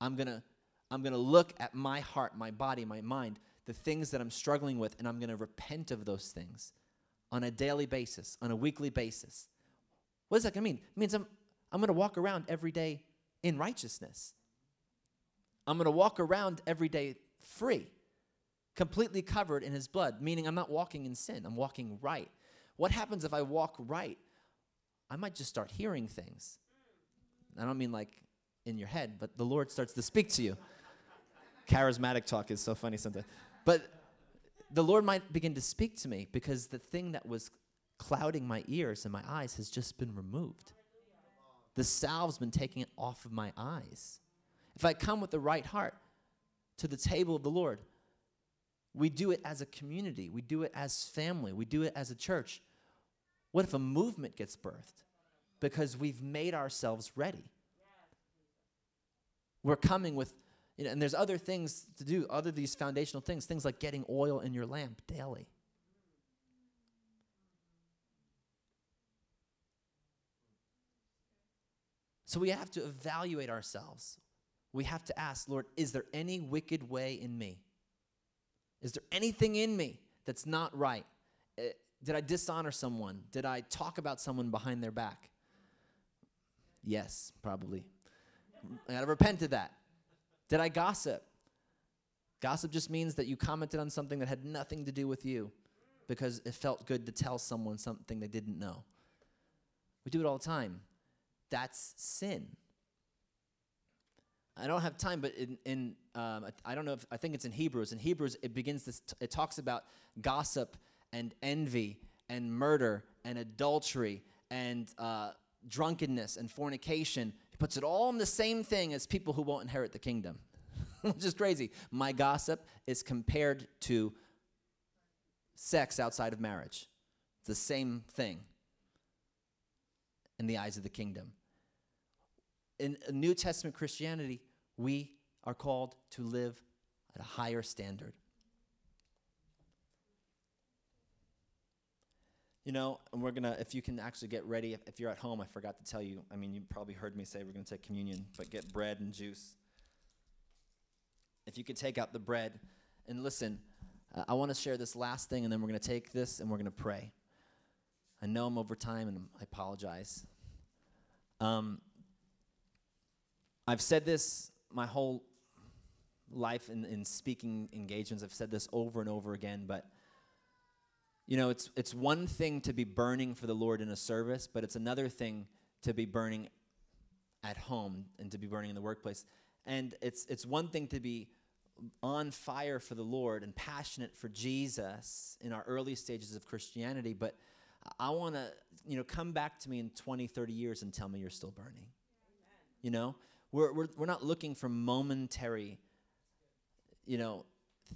I'm going to I'm going to look at my heart, my body, my mind, the things that I'm struggling with and I'm going to repent of those things on a daily basis, on a weekly basis. What does that mean? It means I'm, I'm going to walk around every day in righteousness. I'm going to walk around every day free, completely covered in his blood, meaning I'm not walking in sin, I'm walking right. What happens if I walk right? I might just start hearing things. I don't mean like in your head, but the Lord starts to speak to you. Charismatic talk is so funny sometimes. But the Lord might begin to speak to me because the thing that was clouding my ears and my eyes has just been removed. The salve's been taken off of my eyes. If I come with the right heart to the table of the Lord, we do it as a community, we do it as family, we do it as a church. What if a movement gets birthed? Because we've made ourselves ready. We're coming with, you know, and there's other things to do, other these foundational things, things like getting oil in your lamp daily. So we have to evaluate ourselves. We have to ask, Lord, is there any wicked way in me? Is there anything in me that's not right? Uh, did I dishonor someone? Did I talk about someone behind their back? Yes, probably. I gotta repent of that. Did I gossip? Gossip just means that you commented on something that had nothing to do with you because it felt good to tell someone something they didn't know. We do it all the time. That's sin. I don't have time, but in, in um, I don't know if I think it's in Hebrews. In Hebrews, it begins this. It talks about gossip and envy and murder and adultery and uh, drunkenness and fornication. He puts it all in the same thing as people who won't inherit the kingdom, (laughs) which is crazy. My gossip is compared to sex outside of marriage. It's the same thing in the eyes of the kingdom. In New Testament Christianity, we are called to live at a higher standard. You know, and we're gonna, if you can actually get ready, if, if, you're at home, I forgot to tell you, I mean, you probably heard me say we're gonna take communion, but get bread and juice. If you could take out the bread, and listen, uh, I wanna share this last thing, and then we're gonna take this and we're gonna pray. I know I'm over time, and I apologize. Um, I've said this my whole life in, in speaking engagements. I've said this over and over again, but you know, it's it's one thing to be burning for the Lord in a service, but it's another thing to be burning at home and to be burning in the workplace. And it's it's one thing to be on fire for the Lord and passionate for Jesus in our early stages of Christianity, but I want to, you know, come back to me in 20, 30 years and tell me you're still burning. Amen. You know, we're, we're, we're not looking for momentary, you know,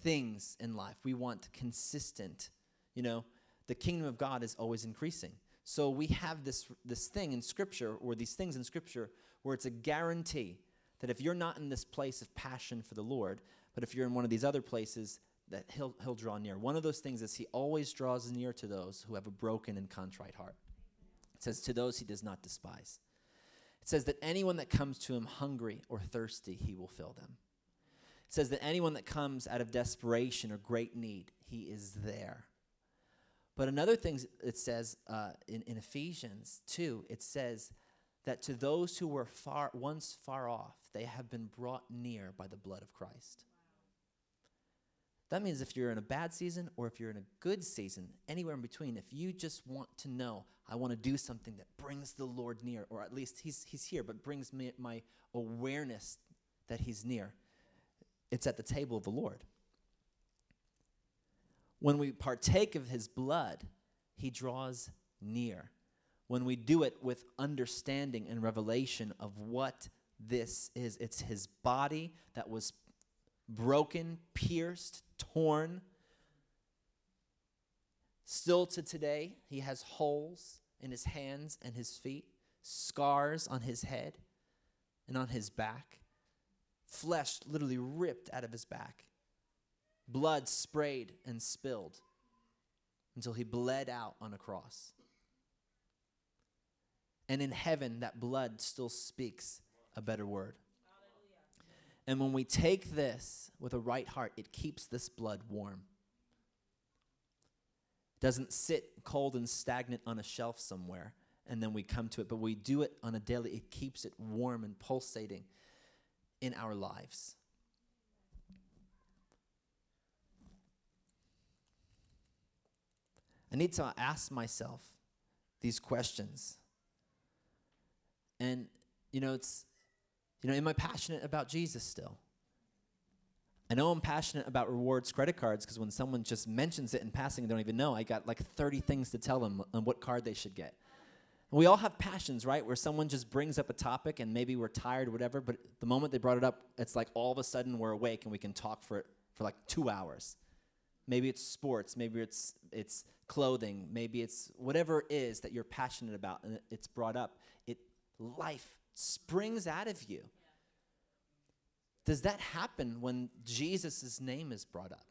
things in life. We want consistent, you know, the kingdom of God is always increasing. So we have this, this thing in Scripture, or these things in Scripture, where it's a guarantee that if you're not in this place of passion for the Lord, but if you're in one of these other places, that he'll, he'll draw near. One of those things is he always draws near to those who have a broken and contrite heart. It says, to those he does not despise. It says that anyone that comes to him hungry or thirsty, he will fill them. It says that anyone that comes out of desperation or great need, he is there. But another thing it says uh, in, in Ephesians 2, it says that to those who were far once far off, they have been brought near by the blood of Christ. That means if you're in a bad season or if you're in a good season, anywhere in between, if you just want to know, I want to do something that brings the Lord near, or at least He's, he's here, but brings me my awareness that He's near, it's at the table of the Lord. When we partake of His blood, He draws near. When we do it with understanding and revelation of what this is, it's His body that was broken, pierced, torn. Still to today, he has holes in his hands and his feet, scars on his head and on his back, flesh literally ripped out of his back, blood sprayed and spilled until he bled out on a cross. And in heaven, that blood still speaks a better word. And when we take this with a right heart, it keeps this blood warm. It doesn't sit cold and stagnant on a shelf somewhere and then we come to it, but we do it on a daily. It keeps it warm and pulsating in our lives. I need to ask myself these questions. And, you know, it's you know, am I passionate about Jesus still? I know I'm passionate about rewards credit cards because when someone just mentions it in passing, they don't even know. I got like 30 things to tell them on what card they should get. And we all have passions, right? Where someone just brings up a topic and maybe we're tired or whatever, but the moment they brought it up, it's like all of a sudden we're awake and we can talk for it for like two hours. Maybe it's sports, maybe it's it's clothing, maybe it's whatever it is that you're passionate about and it's brought up. It life springs out of you. Does that happen when Jesus' name is brought up?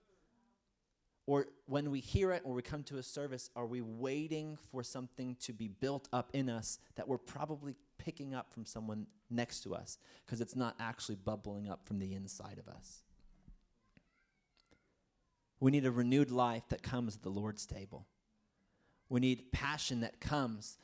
Or when we hear it or we come to a service, are we waiting for something to be built up in us that we're probably picking up from someone next to us because it's not actually bubbling up from the inside of us? We need a renewed life that comes at the Lord's table. We need passion that comes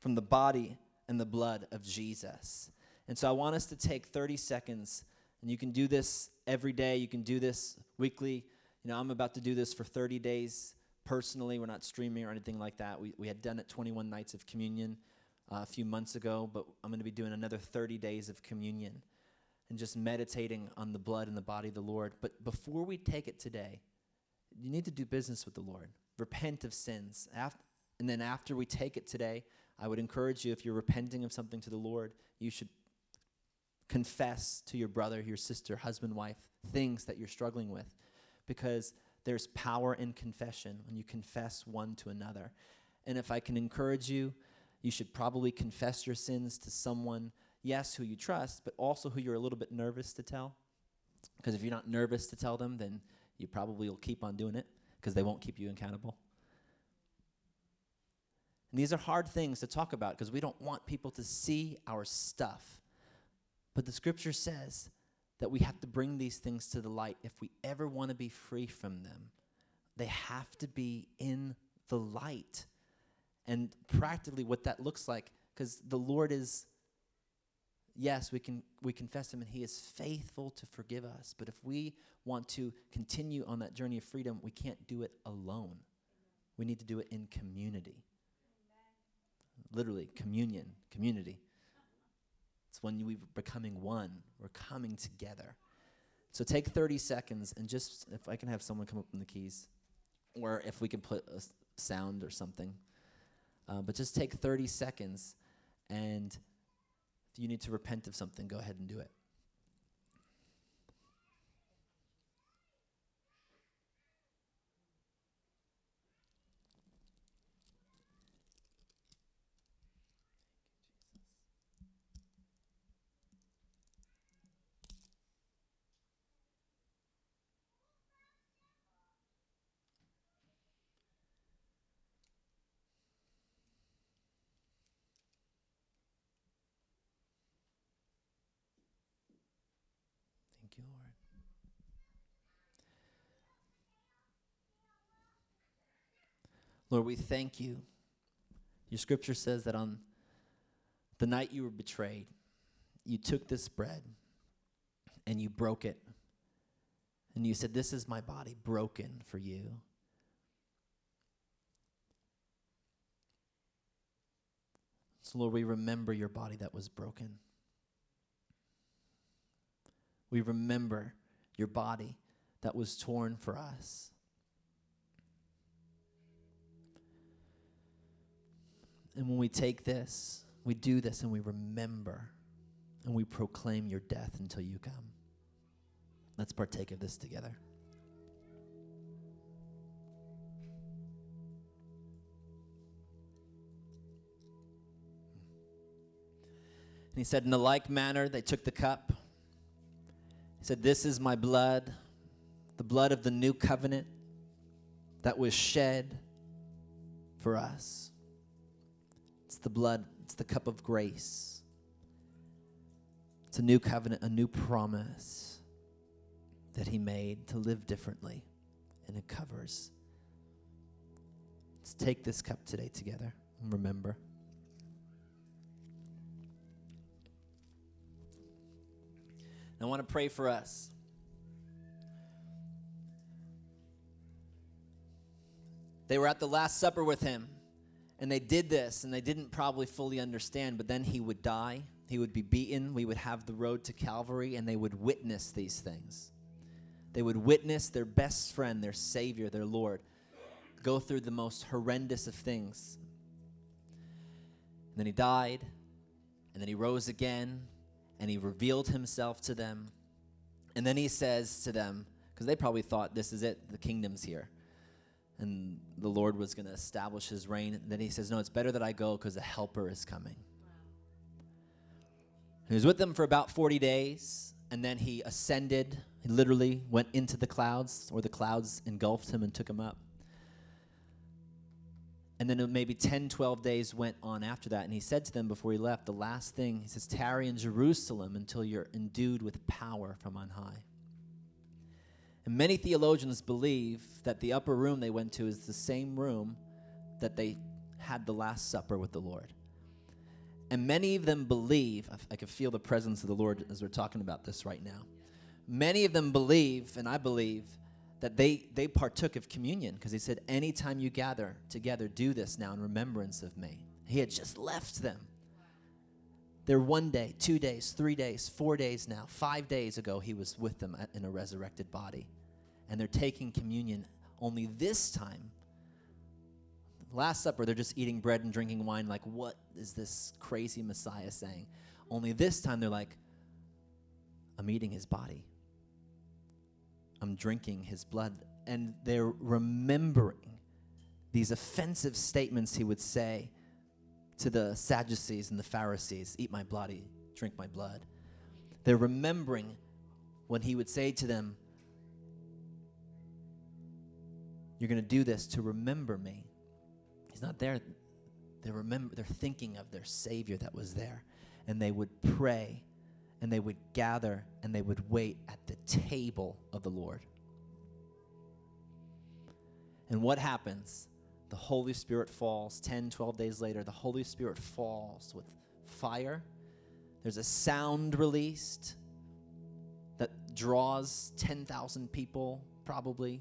from the body and the blood of Jesus. And so I want us to take 30 seconds, and you can do this every day, you can do this weekly. You know, I'm about to do this for 30 days personally. We're not streaming or anything like that. We, we had done it 21 nights of communion uh, a few months ago, but I'm going to be doing another 30 days of communion and just meditating on the blood and the body of the Lord. But before we take it today, you need to do business with the Lord. Repent of sins. After, and then after we take it today, I would encourage you, if you're repenting of something to the Lord, you should confess to your brother, your sister, husband, wife, things that you're struggling with. Because there's power in confession when you confess one to another. And if I can encourage you, you should probably confess your sins to someone, yes, who you trust, but also who you're a little bit nervous to tell. Because if you're not nervous to tell them, then you probably will keep on doing it because they won't keep you accountable. And these are hard things to talk about because we don't want people to see our stuff. But the scripture says that we have to bring these things to the light if we ever want to be free from them. They have to be in the light. And practically what that looks like because the Lord is yes, we can we confess him and he is faithful to forgive us. But if we want to continue on that journey of freedom, we can't do it alone. We need to do it in community literally communion, community. It's when we're becoming one, we're coming together. So take 30 seconds and just, if I can have someone come up with the keys, or if we can put a sound or something. Uh, but just take 30 seconds, and you need to repent of something, go ahead and do it. Lord, we thank you. Your scripture says that on the night you were betrayed, you took this bread and you broke it. And you said, This is my body broken for you. So, Lord, we remember your body that was broken. We remember your body that was torn for us. And when we take this, we do this and we remember and we proclaim your death until you come. Let's partake of this together. And he said, In the like manner, they took the cup. He said, This is my blood, the blood of the new covenant that was shed for us. It's the blood, it's the cup of grace. It's a new covenant, a new promise that He made to live differently, and it covers. Let's take this cup today together and remember. I want to pray for us. They were at the Last Supper with him, and they did this, and they didn't probably fully understand, but then he would die, he would be beaten, we would have the road to Calvary, and they would witness these things. They would witness their best friend, their Savior, their Lord, go through the most horrendous of things. And then he died, and then he rose again, and he revealed himself to them. And then he says to them, because they probably thought this is it, the kingdom's here. And the Lord was going to establish his reign. And then he says, No, it's better that I go because a helper is coming. He was with them for about 40 days, and then he ascended. He literally went into the clouds, or the clouds engulfed him and took him up. And then maybe 10, 12 days went on after that. And he said to them before he left, the last thing, he says, Tarry in Jerusalem until you're endued with power from on high. And many theologians believe that the upper room they went to is the same room that they had the Last Supper with the Lord. And many of them believe, I can feel the presence of the Lord as we're talking about this right now. Many of them believe, and I believe, that they, they partook of communion because he said, Anytime you gather together, do this now in remembrance of me. He had just left them. They're one day, two days, three days, four days now. Five days ago, he was with them in a resurrected body. And they're taking communion only this time. Last Supper, they're just eating bread and drinking wine, like, what is this crazy Messiah saying? Only this time, they're like, I'm eating his body. I'm drinking his blood. And they're remembering these offensive statements he would say to the Sadducees and the Pharisees Eat my body, drink my blood. They're remembering when he would say to them, You're going to do this to remember me. He's not there. They remember, they're thinking of their Savior that was there. And they would pray and they would gather and they would wait at the table of the Lord. And what happens? The Holy Spirit falls 10, 12 days later. The Holy Spirit falls with fire. There's a sound released that draws 10,000 people, probably.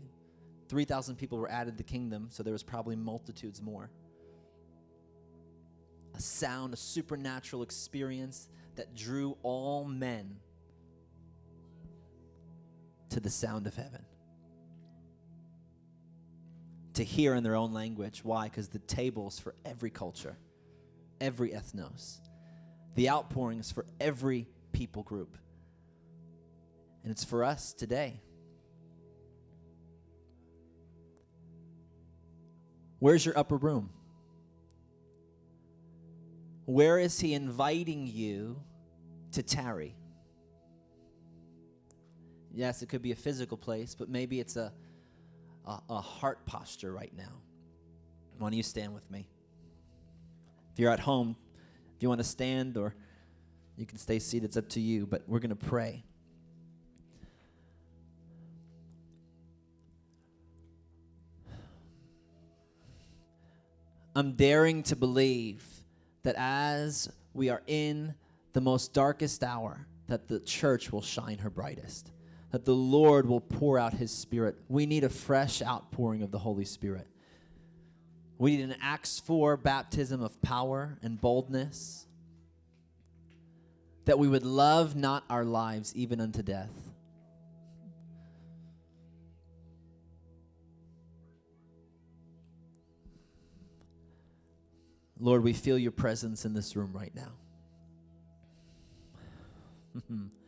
3,000 people were added to the kingdom, so there was probably multitudes more. A sound, a supernatural experience that drew all men to the sound of heaven. To hear in their own language. Why? Because the table's for every culture, every ethnos. The outpouring is for every people group. And it's for us today. Where's your upper room? Where is he inviting you to tarry? Yes, it could be a physical place, but maybe it's a, a, a heart posture right now. Why don't you stand with me? If you're at home, if you want to stand or you can stay seated, it's up to you, but we're going to pray. I'm daring to believe that as we are in the most darkest hour, that the church will shine her brightest that the Lord will pour out his spirit. We need a fresh outpouring of the Holy Spirit. We need an Acts 4 baptism of power and boldness, that we would love not our lives even unto death. Lord, we feel your presence in this room right now. (laughs)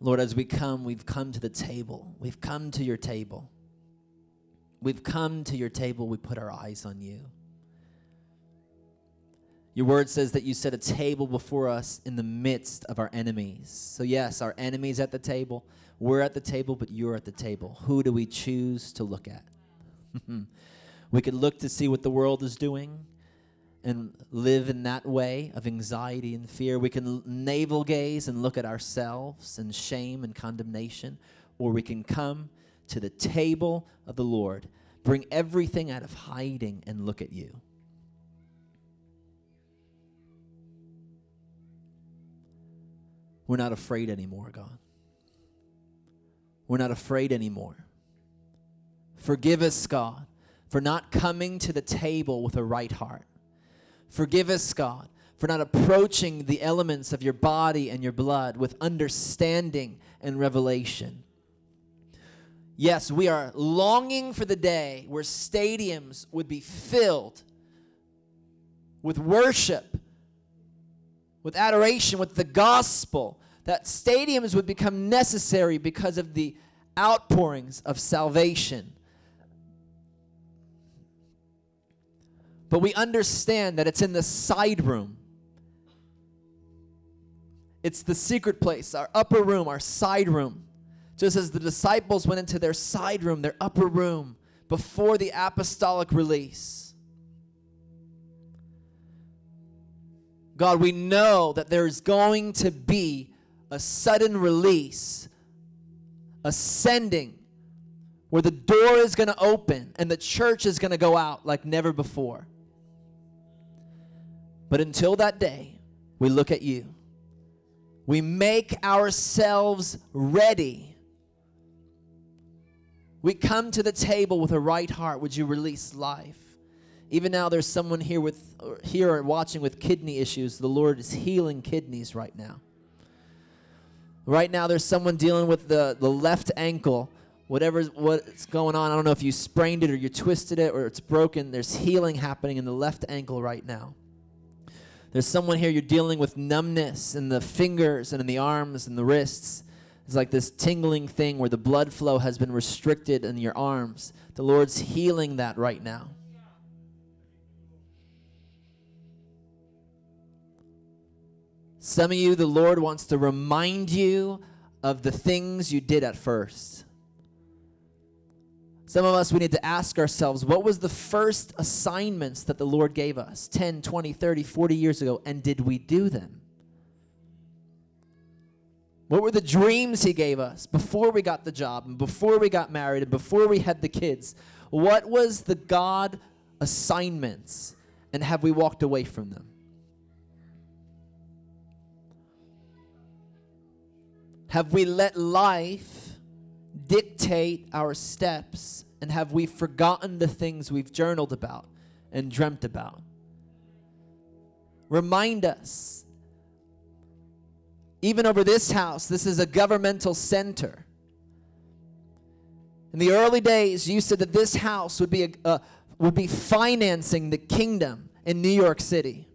Lord, as we come, we've come to the table. We've come to your table. We've come to your table. We put our eyes on you. Your word says that you set a table before us in the midst of our enemies. So, yes, our enemies at the table. We're at the table, but you're at the table. Who do we choose to look at? (laughs) we could look to see what the world is doing and live in that way of anxiety and fear. We can navel gaze and look at ourselves in shame and condemnation, or we can come to the table of the Lord, bring everything out of hiding and look at you. We're not afraid anymore, God. We're not afraid anymore. Forgive us, God, for not coming to the table with a right heart. Forgive us, God, for not approaching the elements of your body and your blood with understanding and revelation. Yes, we are longing for the day where stadiums would be filled with worship, with adoration, with the gospel, that stadiums would become necessary because of the outpourings of salvation But we understand that it's in the side room. It's the secret place, our upper room, our side room. Just as the disciples went into their side room, their upper room, before the apostolic release. God, we know that there's going to be a sudden release, ascending, where the door is going to open and the church is going to go out like never before. But until that day, we look at you. We make ourselves ready. We come to the table with a right heart. Would you release life? Even now, there's someone here with here watching with kidney issues. The Lord is healing kidneys right now. Right now, there's someone dealing with the, the left ankle. Whatever's what's going on, I don't know if you sprained it or you twisted it or it's broken. There's healing happening in the left ankle right now. There's someone here, you're dealing with numbness in the fingers and in the arms and the wrists. It's like this tingling thing where the blood flow has been restricted in your arms. The Lord's healing that right now. Some of you, the Lord wants to remind you of the things you did at first. Some of us, we need to ask ourselves what was the first assignments that the Lord gave us 10, 20, 30, 40 years ago, and did we do them? What were the dreams He gave us before we got the job, and before we got married, and before we had the kids? What was the God assignments, and have we walked away from them? Have we let life dictate our steps? And have we forgotten the things we've journaled about and dreamt about? Remind us. Even over this house, this is a governmental center. In the early days, you said that this house would be, a, uh, would be financing the kingdom in New York City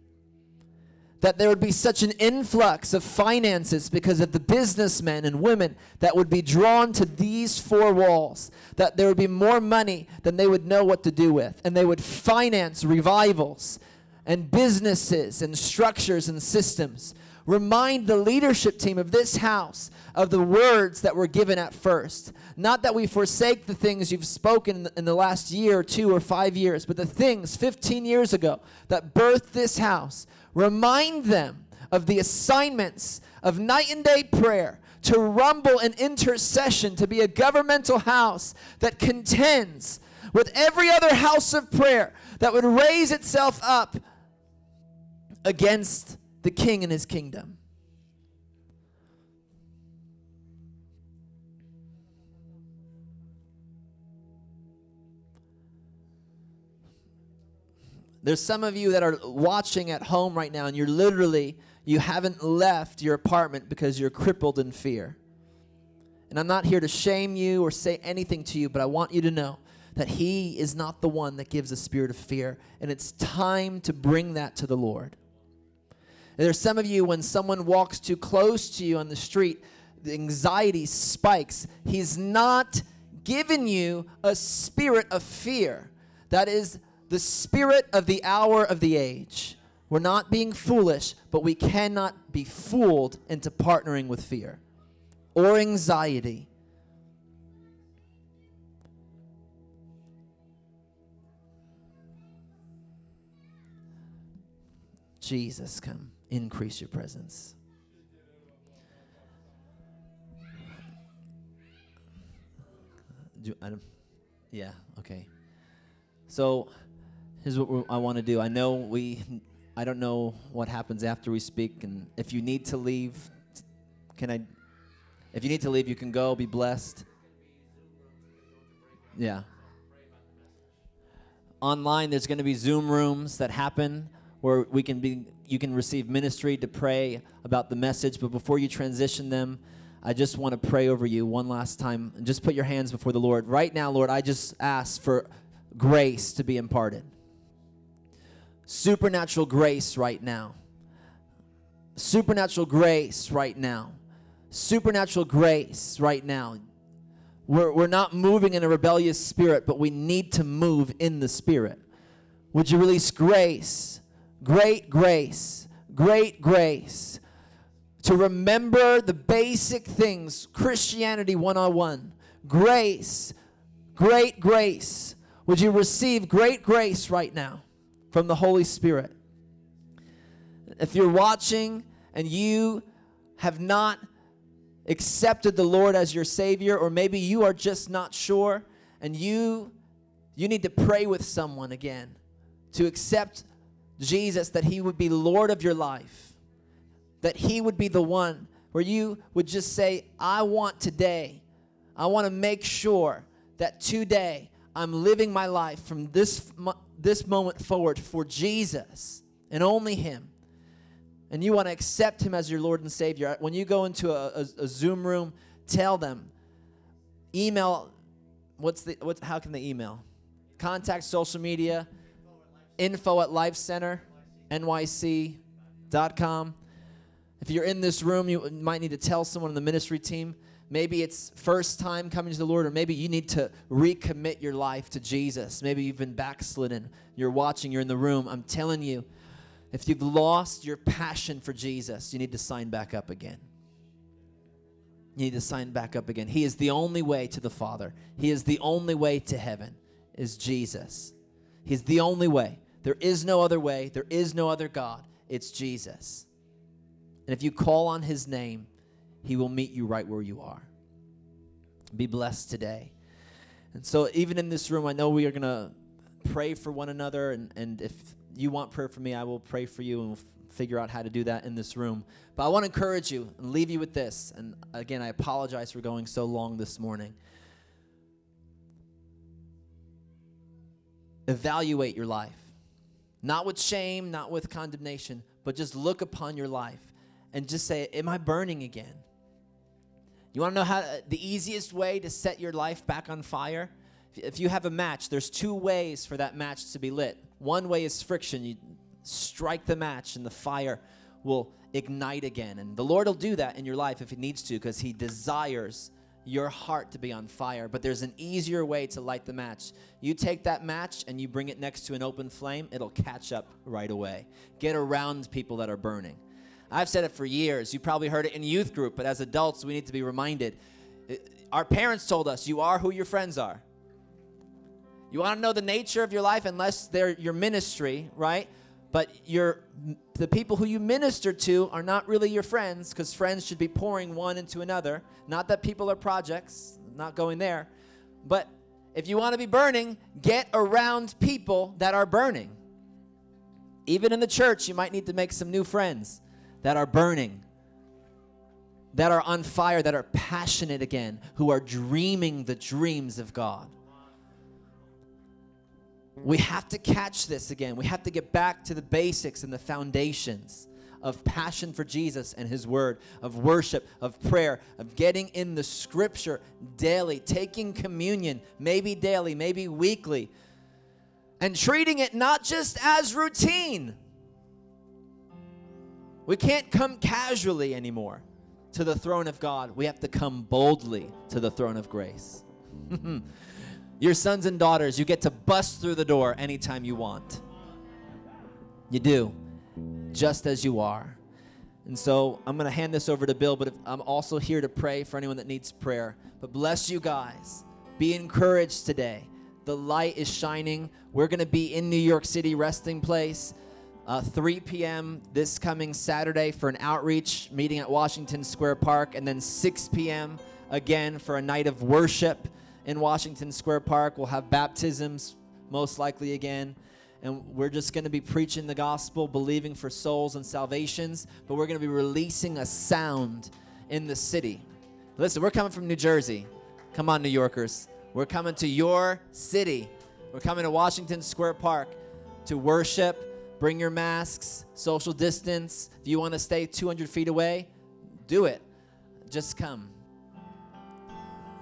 that there would be such an influx of finances because of the businessmen and women that would be drawn to these four walls, that there would be more money than they would know what to do with, and they would finance revivals and businesses and structures and systems. Remind the leadership team of this house of the words that were given at first. Not that we forsake the things you've spoken in the last year or two or five years, but the things 15 years ago that birthed this house Remind them of the assignments of night and day prayer, to rumble in intercession, to be a governmental house that contends with every other house of prayer that would raise itself up against the king and his kingdom. There's some of you that are watching at home right now, and you're literally, you haven't left your apartment because you're crippled in fear. And I'm not here to shame you or say anything to you, but I want you to know that He is not the one that gives a spirit of fear. And it's time to bring that to the Lord. There's some of you, when someone walks too close to you on the street, the anxiety spikes. He's not given you a spirit of fear. That is the spirit of the hour of the age. We're not being foolish, but we cannot be fooled into partnering with fear or anxiety. Jesus, come increase your presence. Do, yeah, okay. So, here's what I want to do. I know we, I don't know what happens after we speak, and if you need to leave, can I? If you need to leave, you can go. Be blessed. Yeah. Online, there's going to be Zoom rooms that happen where we can be. You can receive ministry to pray about the message, but before you transition them, I just want to pray over you one last time just put your hands before the Lord. Right now, Lord, I just ask for grace to be imparted. Supernatural grace right now. Supernatural grace right now. Supernatural grace right now. We're, we're not moving in a rebellious spirit, but we need to move in the spirit. Would you release grace? Great grace. Great grace. To remember the basic things, Christianity 101. Grace. Great grace would you receive great grace right now from the Holy Spirit? If you're watching and you have not accepted the Lord as your Savior, or maybe you are just not sure and you you need to pray with someone again to accept Jesus that he would be Lord of your life. That he would be the one where you would just say, I want today, I want to make sure that today I'm living my life from this, this moment forward for Jesus and only Him. And you want to accept Him as your Lord and Savior. When you go into a, a, a Zoom room, tell them, email, what's the, what, how can they email? Contact social media, info at Life Center, lifecenter.nyc.com. If you're in this room, you might need to tell someone in the ministry team Maybe it's first time coming to the Lord, or maybe you need to recommit your life to Jesus. Maybe you've been backslidden. You're watching, you're in the room. I'm telling you, if you've lost your passion for Jesus, you need to sign back up again. You need to sign back up again. He is the only way to the Father. He is the only way to heaven, is Jesus. He's the only way. There is no other way. There is no other God. It's Jesus. And if you call on his name, he will meet you right where you are. Be blessed today. And so, even in this room, I know we are going to pray for one another. And, and if you want prayer for me, I will pray for you and we'll f- figure out how to do that in this room. But I want to encourage you and leave you with this. And again, I apologize for going so long this morning. Evaluate your life. Not with shame, not with condemnation, but just look upon your life and just say, Am I burning again? You want to know how uh, the easiest way to set your life back on fire? If you have a match, there's two ways for that match to be lit. One way is friction. You strike the match and the fire will ignite again. And the Lord will do that in your life if He needs to because He desires your heart to be on fire. But there's an easier way to light the match. You take that match and you bring it next to an open flame, it'll catch up right away. Get around people that are burning. I've said it for years. You probably heard it in youth group, but as adults, we need to be reminded. Uh, our parents told us, you are who your friends are. You want to know the nature of your life unless they're your ministry, right? But your the people who you minister to are not really your friends because friends should be pouring one into another. Not that people are projects, not going there. But If you want to be burning, get around people that are burning. Even in the church, you might need to make some new friends that are burning, that are on fire, that are passionate again, who are dreaming the dreams of God. We have to catch this again. We have to get back to the basics and the foundations of passion for Jesus and His Word, of worship, of prayer, of getting in the Scripture daily, taking communion, maybe daily, maybe weekly, and treating it not just as routine. We can't come casually anymore to the throne of God. We have to come boldly to the throne of grace. (laughs) Your sons and daughters, you get to bust through the door anytime you want. You do, just as you are. And so I'm going to hand this over to Bill, but if, I'm also here to pray for anyone that needs prayer. But bless you guys. Be encouraged today. The light is shining. We're going to be in New York City Resting Place. Uh, 3 p.m. this coming Saturday for an outreach meeting at Washington Square Park, and then 6 p.m. again for a night of worship in Washington Square Park. We'll have baptisms, most likely again. And we're just going to be preaching the gospel, believing for souls and salvations, but we're going to be releasing a sound in the city. Listen, we're coming from New Jersey. Come on, New Yorkers. We're coming to your city. We're coming to Washington Square Park to worship. Bring your masks, social distance. If you want to stay 200 feet away, do it. Just come.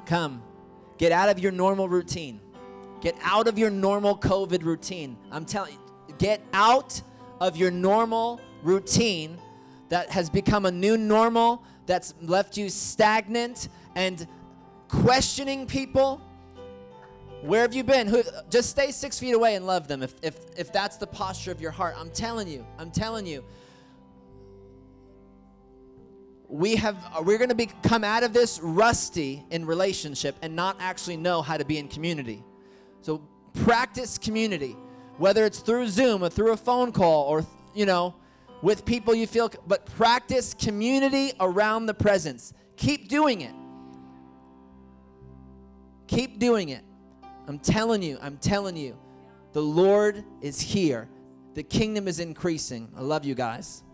Come. Get out of your normal routine. Get out of your normal COVID routine. I'm telling you, get out of your normal routine that has become a new normal that's left you stagnant and questioning people. Where have you been? Who, just stay six feet away and love them if, if, if that's the posture of your heart. I'm telling you, I'm telling you. We have we're going to be come out of this rusty in relationship and not actually know how to be in community. So practice community whether it's through zoom or through a phone call or you know with people you feel but practice community around the presence. Keep doing it. Keep doing it i'm telling you i'm telling you. The lord is here. The kingdom is increasing. I love you guys